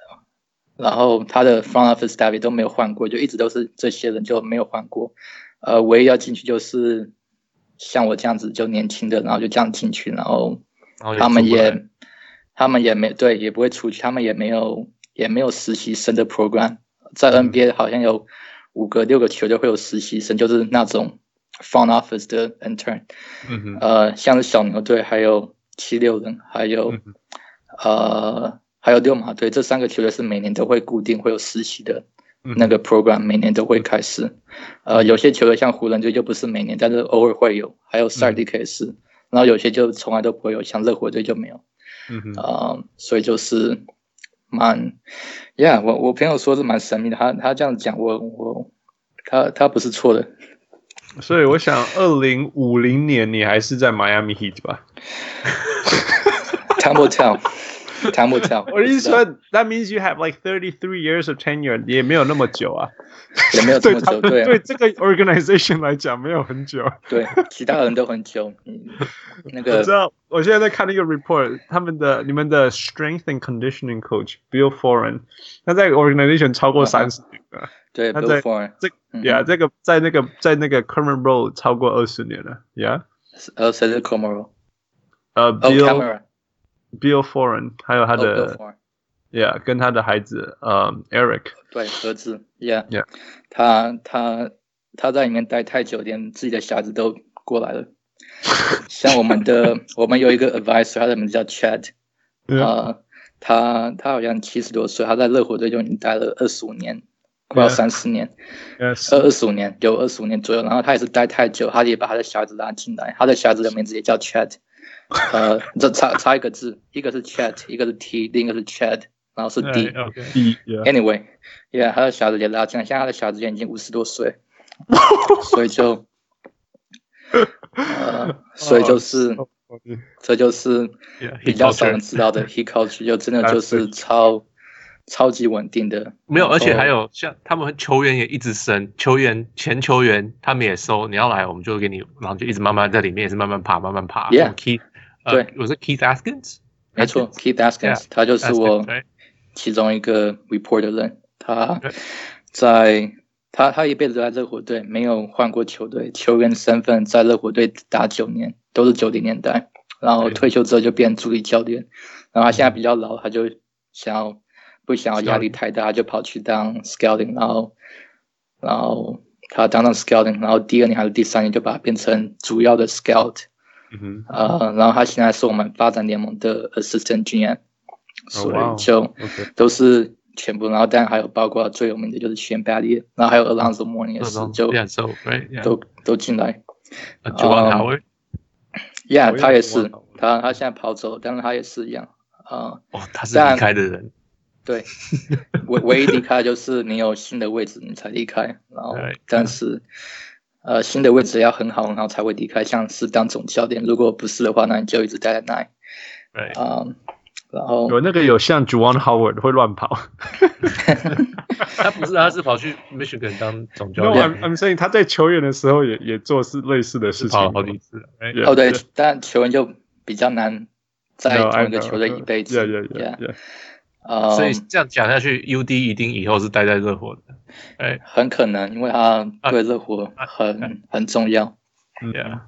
然后他的 front office staff 都没有换过，就一直都是这些人就没有换过。呃，唯一要进去就是像我这样子就年轻的，然后就这样进去，然后他们也他们也没对，也不会出去，他们也没有也没有实习生的 program。在 NBA 好像有五个六个球队会有实习生，就是那种 front office 的 intern。嗯哼。呃，像是小牛队，还有七六人，还有、嗯、呃。还有六马队，这三个球队是每年都会固定会有实习的那个 program，每年都会开始。呃，有些球队像湖人队就不是每年，但是偶尔会有。还有塞尔蒂克也是，然后有些就从来都不会有，像热火队就没有。嗯哼。呃，所以就是蛮，Yeah，我我朋友说是蛮神秘的，他他这样讲，我我他他不是错的。所以我想，二零五零年你还是在 Miami Heat 吧？Time will tell. Time will tell. 我的意思说，That means you have like thirty three years of tenure，也没有那么久啊，也没有这么久，对，对这个 organization 来讲没有很久。对，其他人都很久。嗯，那个，我知道，我现在在看那个 report，他们的你们的 strength and conditioning coach Bill Foran，他在 organization 超过三十年了。对，他在 Bill Foran，这，Yeah，这个在那个在那个 current role 超过二十年了。Yeah，呃，谁是 current role？呃，Bill。 Bill Foran，还有他的、oh,，Yeah，跟他的孩子，呃、um,，Eric，对，儿子，Yeah，Yeah，他他他在里面待太久，连自己的小孩子都过来了。像我们的，我们有一个 advisor，他的名字叫 Chad，啊、yeah. 呃，他他好像七十多岁，他在热火队就已经待了二十五年，快要三十年，二二十五年，有二十五年左右。然后他也是待太久，他也把他的小孩子拉进来，他的小孩子的名字也叫 Chad。呃，这差差一个字，一个是 chat，一个是 t，另一个是 chat，然后是 d。Anyway，yeah，他的小子也拉进来，现在他的小子也已经五十多岁，(laughs) 所以就，(laughs) 呃，所以就是，这就是比较少人知道的 heat culture，就真的就是超超级稳定的。没有，而且还有像他们球员也一直升，球员前球员他们也收，你要来我们就给你，然后就一直慢慢在里面也是慢慢爬，慢慢爬。Yeah。对，我、uh, 是 Keith Askins，没错，Keith Askins，、yeah, 他就是我其中一个 report 的人。他在他他一辈子都在热火队，没有换过球队，球员身份在热火队打九年，都是九零年代。然后退休之后就变助理教练。然后他现在比较老，他就想要不想要压力太大，就跑去当 scouting。然后然后他当上 scouting，然后第二年还是第三年就把他变成主要的 scout。嗯哼，呃，然后他现在是我们发展联盟的 assistant GM，、oh, 所以就都是全部，然后当然还有包括最有名的就是 Shane Battier，然后还有 Alonzo Mourning 也是，就 yeah, so, right, yeah. 都都进来。Juwan Howard，Yeah，他也是，他他现在跑走，但是他也是一样，啊、呃，哦，他是离开的人，对，唯唯一离开就是你有新的位置你才离开，然后 (laughs) 但是。呃，新的位置要很好，很好才会离开。像是当总教练，如果不是的话，那你就一直待在那里。对，啊，然后有那个有像 Juwan Howard 会乱跑，(laughs) 他不是，他是跑去 Michigan 当总教练。No, I'm saying 他在球员的时候也也做是类似的事情，跑了好几次。哦，对，但球员就比较难在同一个球队一辈子。对对对。呃，所以这样讲下去，UD 一定以后是待在热火的，哎，很可能，因为他对热火很、啊、很重要。嗯，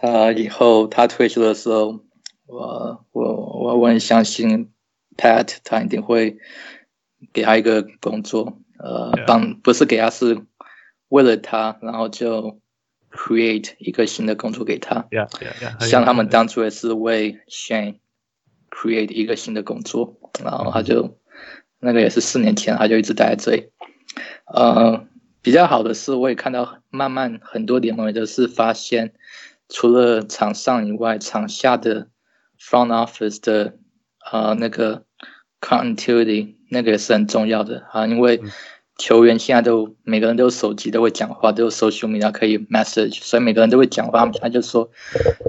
他以后他退休的时候，我我我我很相信 Pat，他一定会给他一个工作，呃，帮 Yeah. 不是给他，是为了他，然后就 create 一个新的工作给他。Yeah, yeah, yeah. 像他们当初也是为 Shane create 一个新的工作，然后他就、那个也是四年前，他就一直待在这里。呃，比较好的是，我也看到慢慢很多联盟都是发现。除了场上以外，场下的 front office 的呃那个 continuity 那个也是很重要的啊，因为球员现在都每个人都有手机，都会讲话，都有 social media 可以 message，所以每个人都会讲话。他就说，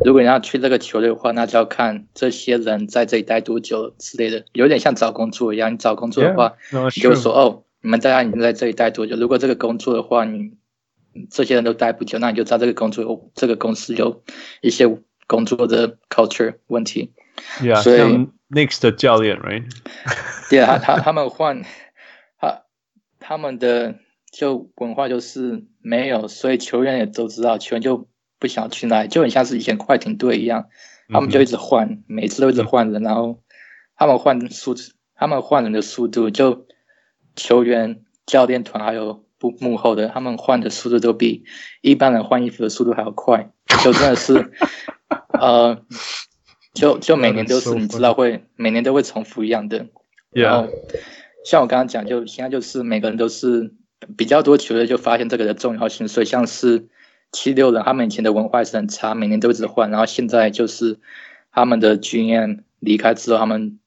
如果你要去这个球队的话，那就要看这些人在这里待多久之类的，有点像找工作一样。你找工作的话，yeah, no, 你就说哦，你们大家已经在这里待多久？如果这个工作的话，你。这些人都待不久，那你就知道这个工作有这个公司有一些工作的 culture 问题。Yeah, 所以教练，right？对啊，他他们换他他们的就文化就是没有，所以球员也都知道，球员就不想去那里，就很像是以前快艇队一样，他们就一直换，嗯、每次都一直换人，然后他们换速，他们换人的速度，就球员、教练团还有。幕后的他们换的速度都比一般人换衣服的速度还要快，就真的是，(laughs) 呃，就就每年都是你知道会每年都会重复一样的，然后像我刚刚讲，就现在就是每个人都是比较多球队就发现这个的重要性，所以像是七六人，他们以前的文化是很差，每年都一直换，然后现在就是他们的 GM 离开之后，他们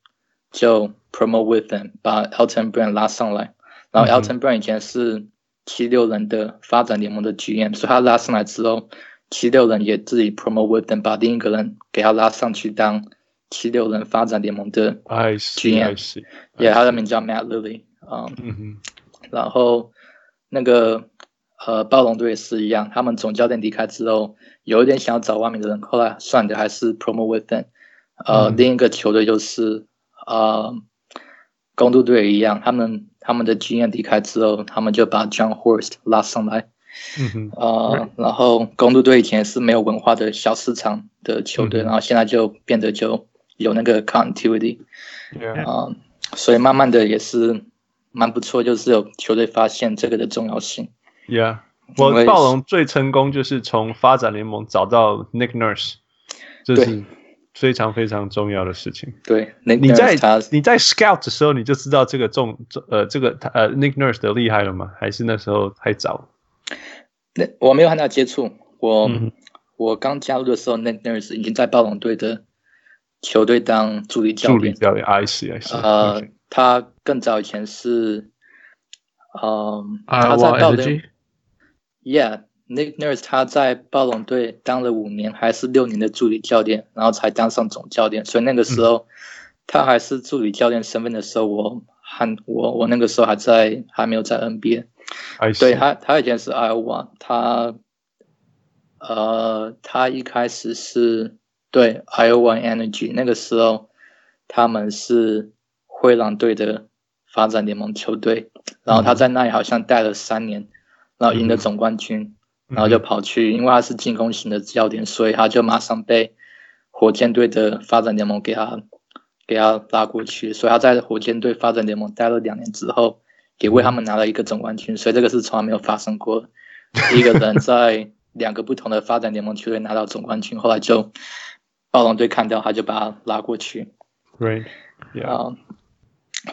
就 promote with them，把 Elton Brand 拉上来，然后 Elton Brand 以前是。七六人的发展联盟的 GM，所以他拉上来之后，七六人也自己 promote with them，把另一个人给他拉上去当七六人发展联盟的 GM，也他的名叫 Matt Lily 啊、um, 嗯哼，然后那个呃暴龙队也是一样，他们总教练离开之后，有一点想要找外面的人，后来算的还是 promote with them，呃，嗯、另一个球队就是呃公路队一样，他们。他们的经验离开之后，他们就把 John Horst 拉上来。嗯然后公路队以前是没有文化的小市场的球队，然后现在就变得就有那个 continuity。啊所以慢慢的也是蛮不错，就是有球队发现这个的重要性。Yeah，我暴龙最成功就是从发展联盟找到 Nick Nurse，这是。非常非常重要的事情。对，你在你在 scout 的时候，你就知道这个重呃这个呃 Nick Nurse 的厉害了吗？还是那时候太早？那我没有和他接触。我、嗯、我刚加入的时候，Nick Nurse 已经在暴龙队的球队当助理教练。助理教练，I see, I see. 呃.他更早以前是，呃，他在暴龙。Yeah. Nick Nurse 他在暴龙队当了五年还是六年的助理教练，然后才当上总教练。所以那个时候，他还是助理教练身份的时候，我还我我那个时候还在还没有在 NBA。对他，他以前是 Iowa，他呃，他一开始是对 Iowa Energy，那个时候他们是灰狼队的发展联盟球队，然后他在那里好像待了三年，然后赢得总冠军。然后就跑去，因为他是进攻型的教练，所以他就马上被火箭队的发展联盟给他给他拉过去。所以他在火箭队发展联盟待了两年之后，也为他们拿了一个总冠军。所以这个是从来没有发生过，一个人 (laughs) 在两个不同的发展联盟球队拿到总冠军。后来就暴龙队看到他，就把他拉过去。Right，啊，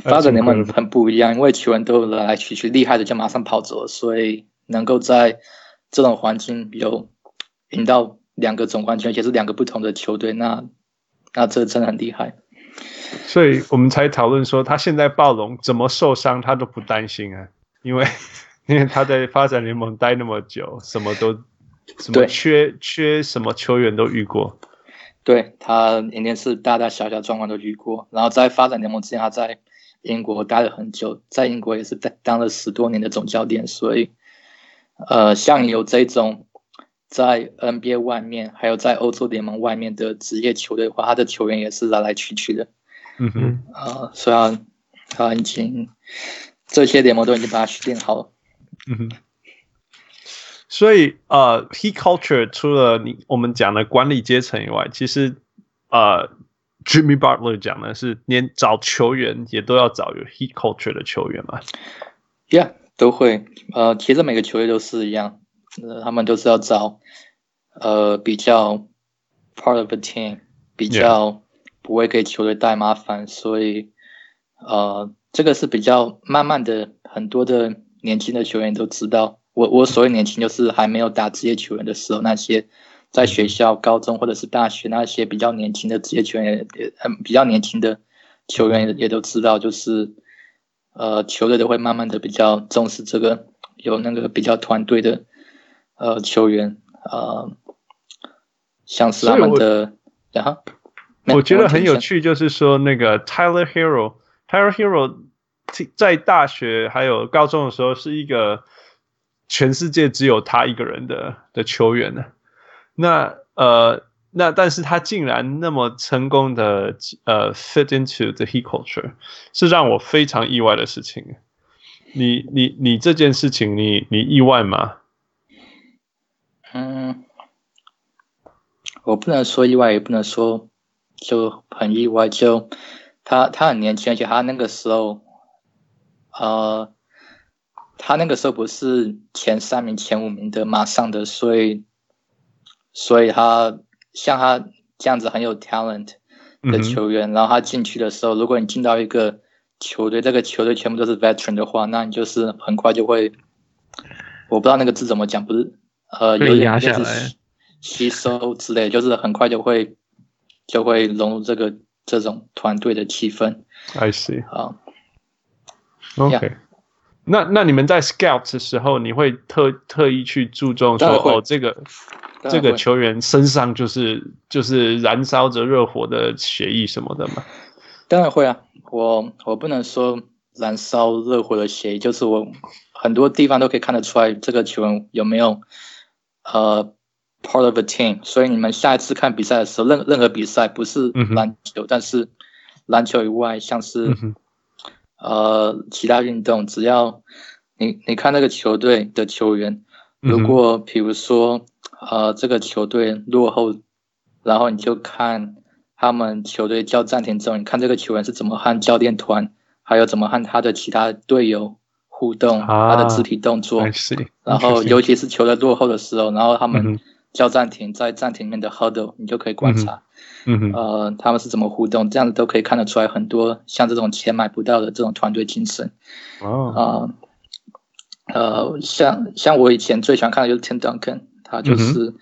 发展联盟很不一样，因为球员都来来去去，厉害的就马上跑走，所以能够在这种环境有赢到两个总冠军，而且是两个不同的球队，那那这真的很厉害。所以我们才讨论说，他现在暴龙怎么受伤，他都不担心啊，因为 (laughs) 因为他在发展联盟待那么久，什么都什么缺缺什么球员都遇过。对，他应该是大大小小状况都遇过，然后在发展联盟之前，他在英国待了很久，在英国也是在当了十多年的总教练，所以。呃，像有这种在 NBA 外面，还有在欧洲联盟外面的职业球队的话，他的球员也是来来去去的。嗯哼，啊，虽然他已经这些联盟都已经把他训练好了。嗯哼。所以呃，heat culture 除了你我们讲的管理阶层以外，其实呃，Jimmy Butler 讲的是连找球员也都要找有 heat culture 的球员嘛？Yeah，都会。呃，其实每个球队都是一样，呃、他们都是要找呃比较 part of the team，比较不会给球队带麻烦.所以呃，这个是比较慢慢的，很多的年轻的球员都知道。我我所谓年轻，就是还没有打职业球员的时候，那些在学校、高中或者是大学那些比较年轻的职业球员，也很比较年轻的球员也也都知道，就是呃，球队都会慢慢的比较重视这个，有那个比较团队的呃球员，呃，像是他们的，然后我觉得很有趣，就是说那个 Tyler Hero，Tyler Hero 在大学还有高中的时候是一个。全世界只有他一个人的的球员呢？那呃，那但是他竟然那么成功的呃 fit into the Heat culture，是让我非常意外的事情。你你你这件事情你，你你意外吗？嗯，我不能说意外，也不能说就很意外。就他他很年轻，而且他那个时候，呃。他那个时候不是前三名、前五名的马上的，所以，所以他像他这样子很有 talent 的球员，嗯、然后他进去的时候，如果你进到一个球队，这个球队全部都是 veteran 的话，那你就是很快就会，我不知道那个字怎么讲，不是呃，有点就是吸收之类，就是很快就会就会融入这个这种团队的气氛。I see 啊，OK。Yeah. 那那你们在 scout 的时候，你会特特意去注重说哦，这个这个球员身上就是就是燃烧着热火的血液什么的吗？当然会啊，我我不能说燃烧热火的血液，就是我很多地方都可以看得出来这个球员有没有呃 part of a team。所以你们下一次看比赛的时候，任任何比赛不是篮球，嗯、但是篮球以外，像是。嗯呃，其他运动，只要你你看那个球队的球员，如果比如说呃这个球队落后，然后你就看他们球队叫暂停之后，你看这个球员是怎么和教练团，还有怎么和他的其他队友互动，啊、他的肢体动作，然后尤其是球在落后的时候，然后他们叫暂停，在暂停里面的 huddle，你就可以观察。嗯呃，他们是怎么互动？这样子都可以看得出来很多像这种钱买不到的这种团队精神。哦，呃，呃，像像我以前最喜欢看的就是 Tim Duncan，他就是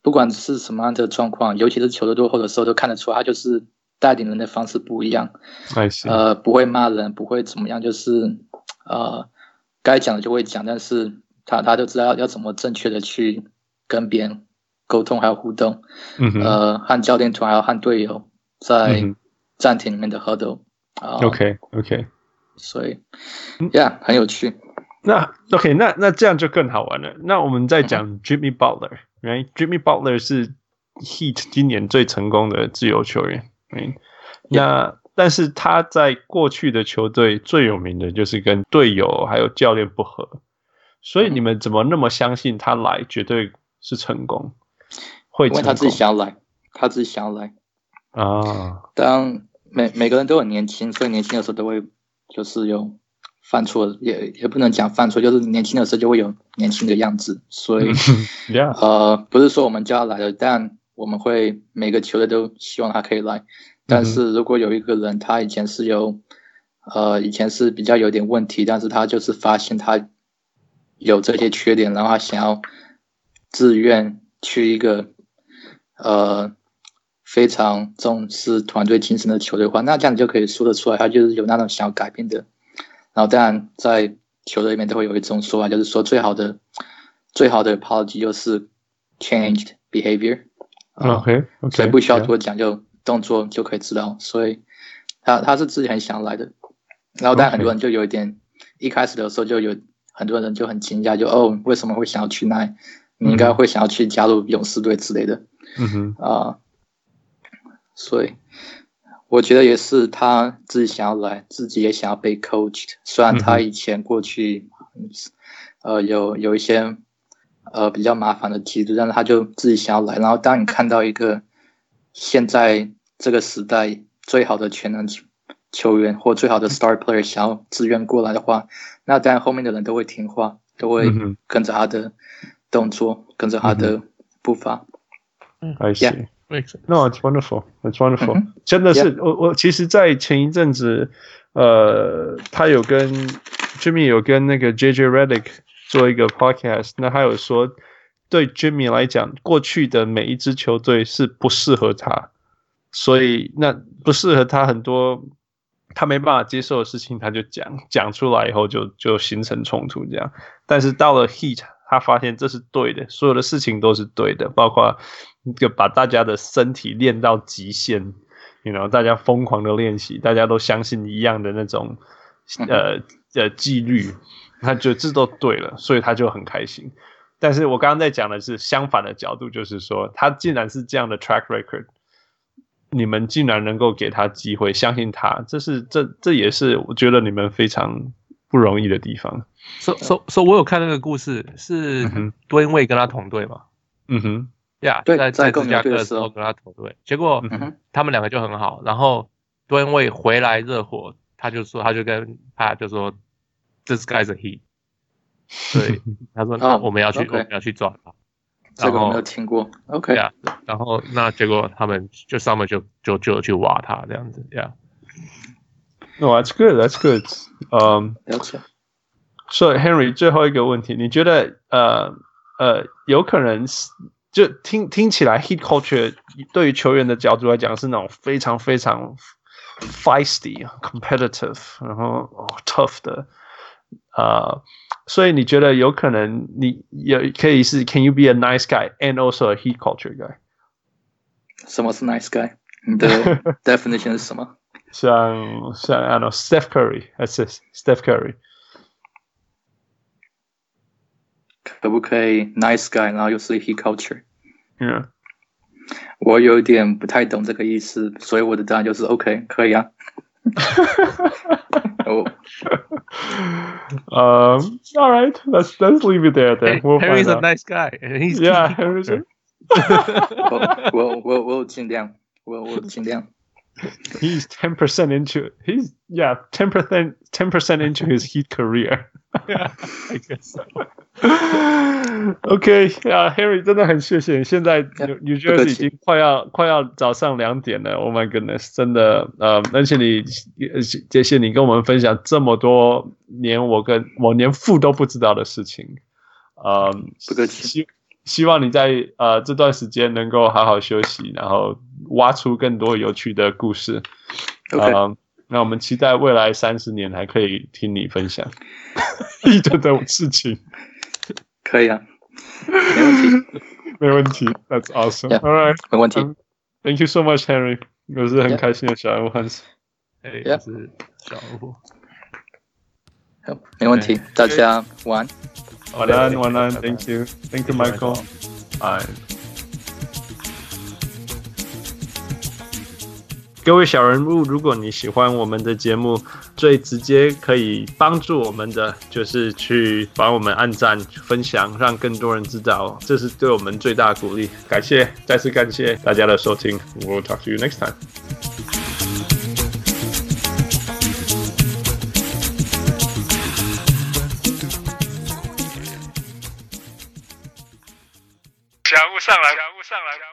不管是什么样的状况，尤其是球队落后的时候，都看得出来他就是带领人的方式不一样。呃，不会骂人，不会怎么样，就是呃，该讲的就会讲，但是他他就知道要怎么正确的去跟别人。沟通还有互动，嗯、哼呃，和教练团还有和队友在暂停里面的 huddle 啊，OK OK，所以，Yeah，很有趣。那 OK，那那这样就更好玩了。那我们再讲 Jimmy Butler，Right？Jimmy、嗯、Butler 是 Heat 今年最成功的自由球员，Right？那.但是他在过去的球队最有名的就是跟队友还有教练不合，所以你们怎么那么相信他来绝对是成功？会，因为他自己想要来，他自己想要来啊。当每每个人都很年轻，所以年轻的时候都会就是有犯错，也也不能讲犯错，就是年轻的时候就会有年轻的样子。所以 (laughs). 呃，不是说我们就要来的，但我们会每个球队都希望他可以来。但是如果有一个人他以前是有，呃，以前是比较有点问题，但是他就是发现他有这些缺点，然后他想要自愿去一个。呃，非常重视团队精神的球队的话，那这样你就可以说得出来，他就是有那种想要改变的。然后当然在球队里面都会有一种说法，就是说最好的最好的 apology 就是 changed behavior。OK，所以不需要多讲，就动作就可以知道。所以他他是自己很想来的。然后但很多人就有一点.一开始的时候就有很多人就很惊讶，就哦，为什么会想要去那？你应该会想要去加入勇士队之类的。嗯哼啊、呃，所以我觉得也是他自己想要来，自己也想要被 coached。虽然他以前过去，嗯、呃，有有一些呃比较麻烦的机制，但是他就自己想要来。然后当你看到一个现在这个时代最好的全能球员或最好的 star player 想要自愿过来的话，那当然后面的人都会听话，都会跟着他的动作，嗯、跟着他的步伐。嗯，I see. No, it's wonderful. It's wonderful. 嗯、真的是.我我其实，在前一阵子，呃，他有跟 Jimmy 有跟那个 JJ Redick 做一个 podcast，那他有说，对 Jimmy 来讲，过去的每一支球队是不适合他，所以那不适合他很多，他没办法接受的事情，他就讲讲出来以后就就形成冲突这样。但是到了 Heat，他发现这是对的，所有的事情都是对的，包括。就把大家的身体练到极限，you know，大家疯狂的练习，大家都相信一样的那种，呃呃纪律，他觉得这都对了，所以他就很开心。但是我刚刚在讲的是相反的角度，就是说他竟然是这样的 track record，你们竟然能够给他机会，相信他，这是这这也是我觉得你们非常不容易的地方。所所所，我有看那个故事，是多因为跟他同队嘛？嗯哼。呀、yeah，在在芝加哥的时候跟他同队，结果他们两个就很好。然后多因为回来热火，他就说，他就跟他就说，This guy's a Heat。对，(laughs) 他说那我们要去，我们要去抓他。这个我没有听过。OK。呀，然后那结果他们就上面就就就去挖他这样子。呀。No, that's good. That's good. Um, 了解。所以 Henry 最后一个问题，你觉得呃呃有可能是？就听听起来，Heat culture 对于球员的角度来讲是那种非常非常 feisty、competitive，然后、哦、tough 的，呃，所以你觉得有可能你也可以是 Can you be a nice guy and also a Heat culture guy？什么是 nice guy？你的 (laughs) definition 是什么？ 像像 I don't know Steph Curry，还是 Steph Curry？可不可以 nice guy，然后又是 Heat culture？嗯、yeah.，我有点不太懂这个意思，所以我的答案就是 OK，可以啊。哦、oh. (laughs) um, all right, let's let's leave it there. Then we'll Harry's a nice guy. He's yeah, Harry's. 我我我尽量，我我尽量。 (laughs) He's ten percent into he's yeah ten percent ten percent into his Heat career. (laughs) yeah, (laughs) I guess so. OK 啊、uh,，Harry 真的很谢谢。现在 New Jersey 已经快要快要早上两点了。Oh my goodness，真的呃，而且你谢谢你跟我们分享这么多年我跟我连父都不知道的事情。呃，不客气。 希希望你在呃这段时间能够好好休息，然后挖出更多有趣的故事。Uh, 那我们期待未来三十年还可以听你分享 (laughs) 一堆的事情。可以啊，没问题，(laughs) 没问题。That's awesome. Yeah, All right，没问题。Um, thank you so much, Henry。我是很开心的小人物 Hans。哎，也是小人物。好，(laughs) 没问题。大家晚安。晚安，晚安。Thank you. Thank you, Michael. Bye. 各位小人物，如果你喜欢我们的节目，最直接可以帮助我们的就是去帮我们按赞、分享，让更多人知道，这是对我们最大的鼓励。感谢，再次感谢大家的收听。We'll talk to you next time。人物上来人物上来。